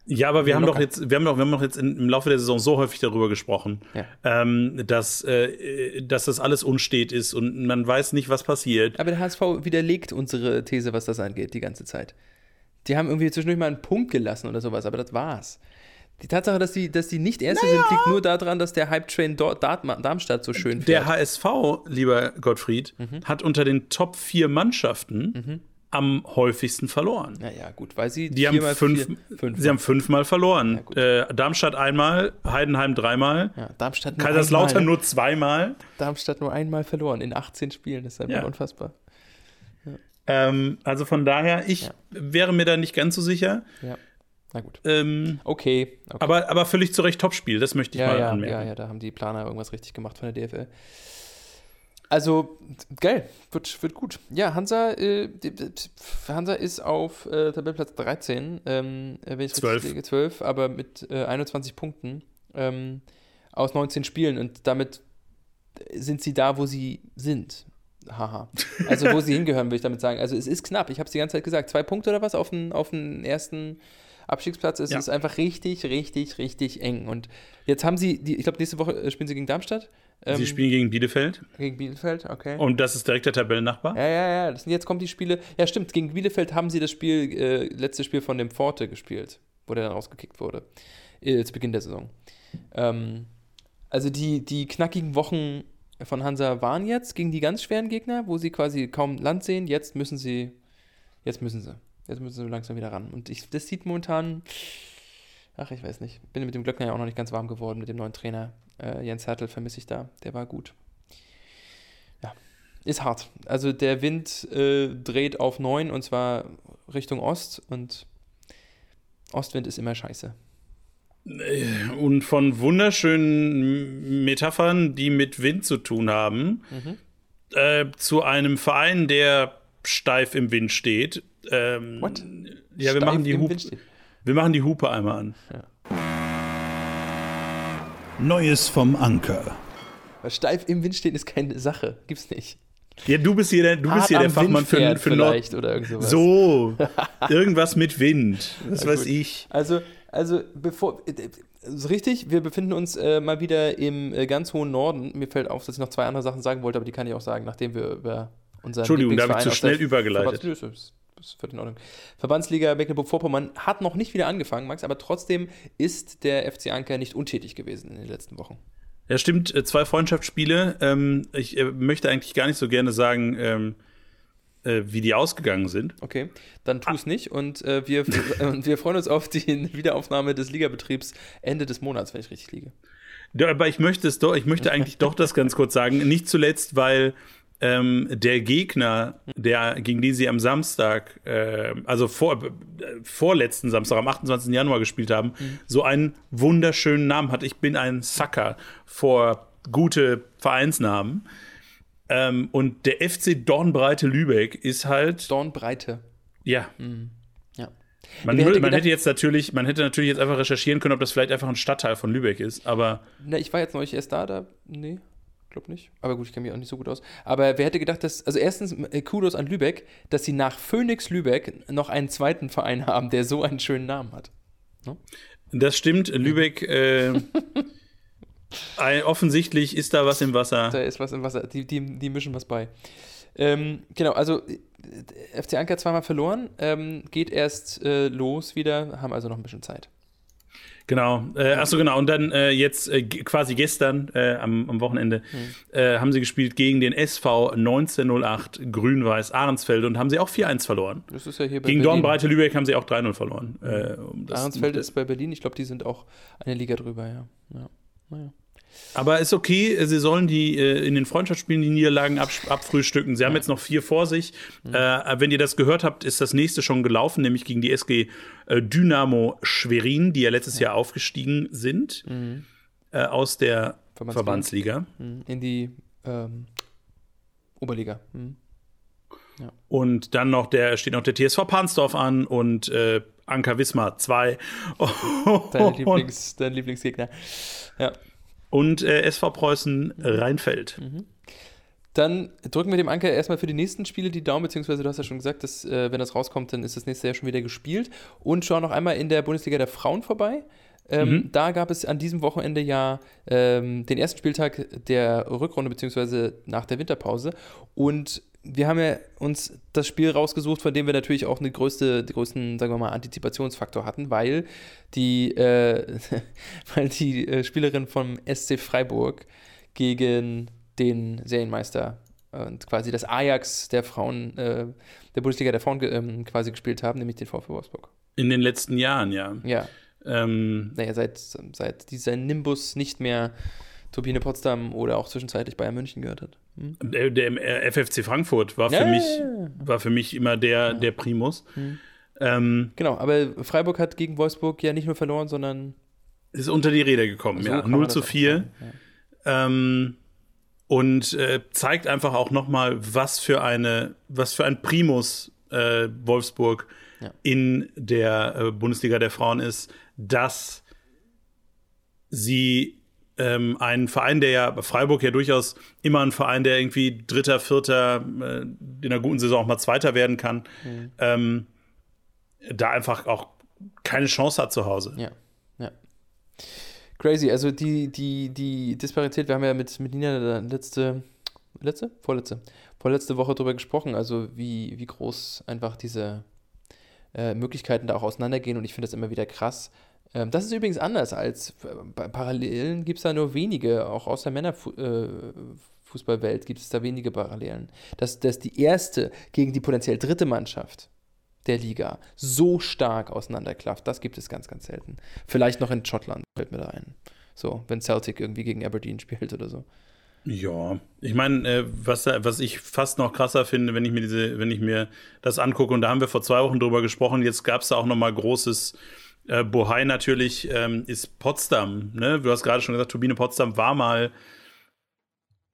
ja, aber wir haben doch jetzt, wir haben doch, wir haben doch jetzt im Laufe der Saison so häufig darüber gesprochen, ja. ähm, dass, äh, dass das alles unstet ist und man weiß nicht, was passiert. Aber der HSV widerlegt unsere These, was das angeht, die ganze Zeit. Die haben irgendwie zwischendurch mal einen Punkt gelassen oder sowas, aber das war's. Die Tatsache, dass die, dass die nicht Erste naja. sind, liegt nur daran, dass der Hype-Train Darmstadt so schön fährt. Der HSV, lieber Gottfried, mhm. hat unter den Top 4 Mannschaften mhm am häufigsten verloren. Ja, ja, gut, weil sie die haben fünf, vier, fünf sie haben fünfmal verloren. Ja, äh, Darmstadt einmal, Heidenheim dreimal, ja, Darmstadt nur Kaiserslautern einmal, nur zweimal. Darmstadt nur einmal verloren in 18 Spielen, das ist einfach ja. unfassbar. Ähm, also von daher, ich wäre mir da nicht ganz so sicher. Ja. Na gut. Ähm, okay, okay. Aber, aber völlig zu Recht Topspiel, das möchte ich mal anmerken. Ja, ja, da haben die Planer irgendwas richtig gemacht von der DFL. Also, geil, wird, wird gut. Ja, Hansa, äh, Hansa ist auf äh, Tabellenplatz 13, ähm, wenn ich 12. richtig sehe, 12, aber mit äh, 21 Punkten ähm, aus 19 Spielen und damit sind sie da, wo sie sind. haha. Also wo sie hingehören, will ich damit sagen. Also es ist knapp, ich habe es die ganze Zeit gesagt. Zwei Punkte oder was auf den, auf den ersten Abstiegsplatz. Es ja. ist einfach richtig, richtig, richtig eng. Und jetzt haben sie, die, ich glaube, nächste Woche äh, spielen sie gegen Darmstadt. Ähm, sie spielen gegen Bielefeld. Gegen Bielefeld, okay. Und das ist direkt der Tabellennachbar? Ja, ja, ja. Das sind, jetzt kommen die Spiele. Ja, stimmt. Gegen Bielefeld haben sie das Spiel, äh, letzte Spiel von dem Forte gespielt, wo der dann rausgekickt wurde. Äh, zu Beginn der Saison. Ähm, also die, die knackigen Wochen von Hansa waren jetzt gegen die ganz schweren Gegner, wo sie quasi kaum Land sehen. Jetzt müssen sie, jetzt müssen sie. Jetzt müssen sie langsam wieder ran. Und ich, das sieht momentan, ach, ich weiß nicht. Bin mit dem Glöckner ja auch noch nicht ganz warm geworden, mit dem neuen Trainer. Äh, Jens Hertel vermisse ich da. Der war gut. Ja, ist hart. Also der Wind äh, dreht auf 9 und zwar Richtung Ost und Ostwind ist immer scheiße. Und von wunderschönen Metaphern, die mit Wind zu tun haben, mhm. äh, zu einem Verein, der steif im Wind steht. Ähm, What? Ja, wir machen, die Hupe, wir machen die Hupe einmal an. Ja. Neues vom Anker. Steif im Wind stehen ist keine Sache. Gibt's nicht. Ja, du bist hier der, du bist hier der Fachmann für, für vielleicht Nord oder irgend sowas. So, irgendwas mit Wind. Was ja, weiß gut. ich. Also, also bevor, ist richtig, wir befinden uns äh, mal wieder im äh, ganz hohen Norden. Mir fällt auf, dass ich noch zwei andere Sachen sagen wollte, aber die kann ich auch sagen, nachdem wir über unseren Entschuldigung, da habe ich zu schnell übergeleitet. Ist, völlig in Ordnung. Verbandsliga Mecklenburg-Vorpommern hat noch nicht wieder angefangen, Max, aber trotzdem ist der FC Anker nicht untätig gewesen in den letzten Wochen. Ja, stimmt, äh, zwei Freundschaftsspiele. Ähm, ich äh, möchte eigentlich gar nicht so gerne sagen, ähm, äh, wie die ausgegangen sind. Okay, dann tu es ah. nicht und wir, wir freuen uns auf die Wiederaufnahme des Ligabetriebs Ende des Monats, wenn ich richtig liege. Ja, aber ich möchte es doch, ich möchte eigentlich doch das ganz kurz sagen. Nicht zuletzt, weil ähm, der Gegner, der, gegen den sie am Samstag, äh, also vor, äh, vorletzten Samstag, am 28. Januar gespielt haben, mhm. so einen wunderschönen Namen hat. Ich bin ein Sucker vor gute Vereinsnamen. Ähm, und der FC Dornbreite Lübeck ist halt. Dornbreite. Ja. Mhm. Ja. Man, hätte, man hätte, jetzt natürlich, man hätte natürlich jetzt einfach recherchieren können, ob das vielleicht einfach ein Stadtteil von Lübeck ist, aber. Na, ich war jetzt neulich erst da, da. Nee, glaub nicht. Aber gut, ich kenne mich auch nicht so gut aus. Aber wer hätte gedacht, dass. Also erstens, äh, Kudos an Lübeck, dass sie nach Phoenix Lübeck noch einen zweiten Verein haben, der so einen schönen Namen hat. No? Das stimmt. Lübeck. Äh, offensichtlich ist da was im Wasser. Da ist was im Wasser. Die, die, die mischen was bei. Ähm, genau, also äh, FC Anker zweimal verloren, ähm, geht erst äh, los wieder, haben also noch ein bisschen Zeit. Genau, äh, achso genau, und dann äh, jetzt äh, quasi gestern äh, am, am, Wochenende mhm. äh, haben sie gespielt gegen den SV 1908 Grün-Weiß Ahrensfeld und haben sie auch 4-1 verloren. Das ist ja hier bei Gegen Dornbreite Lübeck haben sie auch 3-0 verloren. Mhm. Um Ahrensfeld ist bei Berlin, ich glaube, die sind auch eine Liga drüber, ja. ja. Naja. Aber ist okay, sie sollen die äh, in den Freundschaftsspielen die Niederlagen ab, abfrühstücken. Sie haben jetzt noch vier vor sich. Mhm. Äh, wenn ihr das gehört habt, ist das nächste schon gelaufen, nämlich gegen die SG äh, Dynamo Schwerin, die ja letztes ja. Jahr aufgestiegen sind mhm. Äh, aus der Verbandsliga. Verbandsliga. Mhm. In die ähm, Oberliga. Mhm. Ja. Und dann noch der steht noch der TSV Pansdorf an und äh, Anker Wismar 2. Dein, Lieblings, dein Lieblingsgegner. Ja. Und äh, SV Preußen Rheinfeld. Mhm. Dann drücken wir dem Anker erstmal für die nächsten Spiele die Daumen, beziehungsweise du hast ja schon gesagt, dass, äh, wenn das rauskommt, dann ist das nächste Jahr schon wieder gespielt. Und schauen noch einmal in der Bundesliga der Frauen vorbei. Ähm, mhm. Da gab es an diesem Wochenende ja ähm, den ersten Spieltag der Rückrunde, beziehungsweise nach der Winterpause. Und wir haben ja uns das Spiel rausgesucht, von dem wir natürlich auch eine größte, den größten, sagen wir mal, Antizipationsfaktor hatten, weil die, äh, weil die äh, Spielerin vom SC Freiburg gegen den Serienmeister und quasi das Ajax der Frauen, äh, der Bundesliga der Frauen ähm, quasi gespielt haben, nämlich den VfB Wolfsburg. In den letzten Jahren, ja. Ja. Ähm, naja, seit, seit dieser Nimbus nicht mehr Turbine Potsdam oder auch zwischenzeitlich Bayern München gehört hat. Hm? Der, der, FFC Frankfurt war, ja, für mich, war für mich immer der, der Primus. Hm. Ähm, genau, aber Freiburg hat gegen Wolfsburg ja nicht nur verloren, sondern. Ist unter die Räder gekommen, so ja. 0 zu 4. Ja. Ähm, und äh, zeigt einfach auch nochmal, was für eine, was für ein Primus äh, Wolfsburg ja. in der äh, Bundesliga der Frauen ist, dass sie ähm, ein Verein, der ja, Freiburg ja durchaus immer ein Verein, der irgendwie Dritter, Vierter, äh, in einer guten Saison auch mal Zweiter werden kann, mhm. ähm, da einfach auch keine Chance hat zu Hause. Ja, ja. Crazy, also die, die, die Disparität, wir haben ja mit, mit Nina letzte, letzte? Vorletzte, vorletzte Woche darüber gesprochen, also wie, wie groß einfach diese äh, Möglichkeiten da auch auseinandergehen und ich finde das immer wieder krass, das ist übrigens anders als bei Parallelen gibt es da nur wenige, auch aus der Männerfußballwelt äh, gibt es da wenige Parallelen. Dass, dass die erste gegen die potenziell dritte Mannschaft der Liga so stark auseinanderklafft, das gibt es ganz, ganz selten. Vielleicht noch in Schottland, fällt mir da ein. So, wenn Celtic irgendwie gegen Aberdeen spielt oder so. Ja, ich meine, äh, was, was ich fast noch krasser finde, wenn ich mir diese, wenn ich mir das angucke, und da haben wir vor zwei Wochen drüber gesprochen, jetzt gab es da auch noch mal großes äh, Bohai natürlich ähm, ist Potsdam. Ne? Du hast gerade schon gesagt, Turbine Potsdam war mal,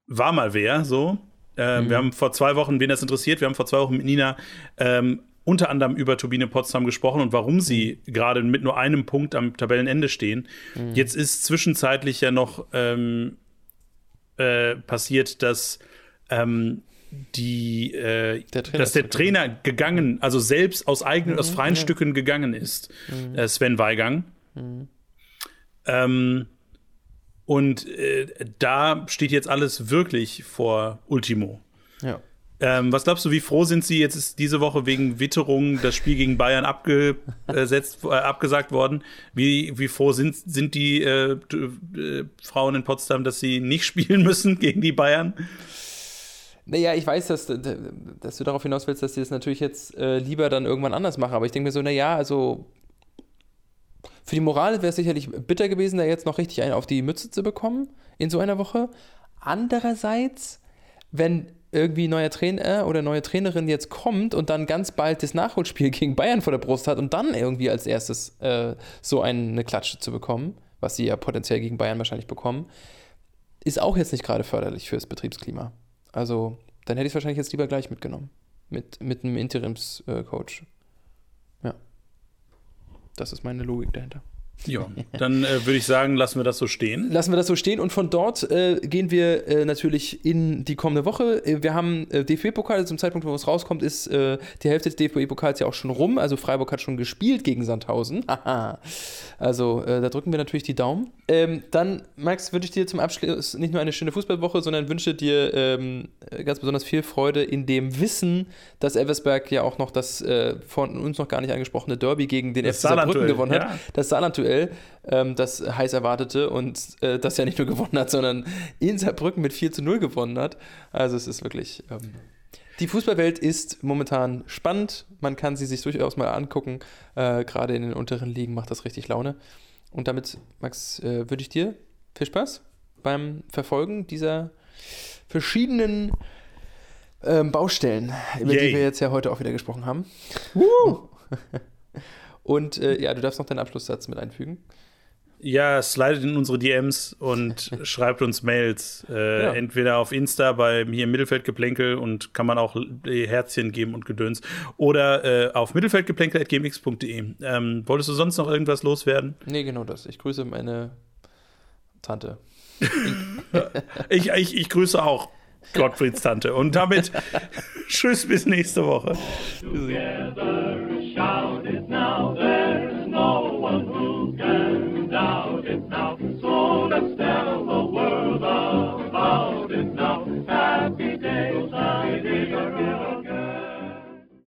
war mal wer, so. Äh, mhm. Wir haben vor zwei Wochen, wen das interessiert, wir haben vor zwei Wochen mit Nina ähm, unter anderem über Turbine Potsdam gesprochen und warum sie mhm. gerade mit nur einem Punkt am Tabellenende stehen. Mhm. Jetzt ist zwischenzeitlich ja noch ähm, äh, passiert, dass ähm, die, äh, der dass der Trainer gegangen, also selbst aus eigenen, mhm, aus freien ja. Stücken gegangen ist, mhm. äh, Sven Weigang. Mhm. Ähm, und äh, da steht jetzt alles wirklich vor Ultimo. Ja. Ähm, was glaubst du, wie froh sind sie? Jetzt ist diese Woche wegen Witterung das Spiel gegen Bayern abgesetzt, äh, abgesagt worden. Wie, wie froh sind, sind die äh, äh, Frauen in Potsdam, dass sie nicht spielen müssen gegen die Bayern? Naja, ich weiß, dass, dass du darauf hinaus willst, dass sie das natürlich jetzt äh, lieber dann irgendwann anders machen. Aber ich denke mir so, naja, also für die Moral wäre es sicherlich bitter gewesen, da jetzt noch richtig einen auf die Mütze zu bekommen in so einer Woche. Andererseits, wenn irgendwie neuer Trainer oder neue Trainerin jetzt kommt und dann ganz bald das Nachholspiel gegen Bayern vor der Brust hat und dann irgendwie als erstes äh, so eine Klatsche zu bekommen, was sie ja potenziell gegen Bayern wahrscheinlich bekommen, ist auch jetzt nicht gerade förderlich fürs Betriebsklima. Also, dann hätte ich es wahrscheinlich jetzt lieber gleich mitgenommen. Mit, mit einem Interimscoach. Ja. Das ist meine Logik dahinter. Ja, dann äh, würde ich sagen, lassen wir das so stehen. Lassen wir das so stehen und von dort äh, gehen wir äh, natürlich in die kommende Woche. Äh, wir haben äh, DFB-Pokal, zum Zeitpunkt, wo es rauskommt, ist äh, die Hälfte des DFB-Pokals ja auch schon rum. Also Freiburg hat schon gespielt gegen Sandhausen. also da drücken wir natürlich die Daumen. Ähm, dann, Max, wünsche ich dir zum Abschluss nicht nur eine schöne Fußballwoche, sondern wünsche dir ähm, ganz besonders viel Freude in dem Wissen, dass Eversberg ja auch noch das von uns noch gar nicht angesprochene Derby gegen den FC Saarbrücken gewonnen hat. Ja. Das Saarland-Duell aktuell, ähm, das heiß erwartete und äh, das ja nicht nur gewonnen hat, sondern in Saarbrücken mit 4 zu 0 gewonnen hat. Also es ist wirklich. Ähm, die Fußballwelt ist momentan spannend. Man kann sie sich durchaus mal angucken. Äh, Gerade in den unteren Ligen macht das richtig Laune. Und damit, Max, äh, würde ich dir viel Spaß beim Verfolgen dieser verschiedenen ähm, Baustellen, über Yay. die wir jetzt ja heute auch wieder gesprochen haben. Woo! Und äh, ja, du darfst noch deinen Abschlusssatz mit einfügen. Ja, slidet in unsere DMs und schreibt uns Mails. Äh, ja. Entweder auf Insta bei mir im Mittelfeldgeplänkel und kann man auch Herzchen geben und Gedöns. Oder äh, auf mittelfeldgeplänkel.gmx.de. Ähm, wolltest du sonst noch irgendwas loswerden? Nee, genau das. Ich grüße meine Tante. ich, ich, ich grüße auch Gottfrieds Tante. Und damit tschüss bis nächste Woche. is now.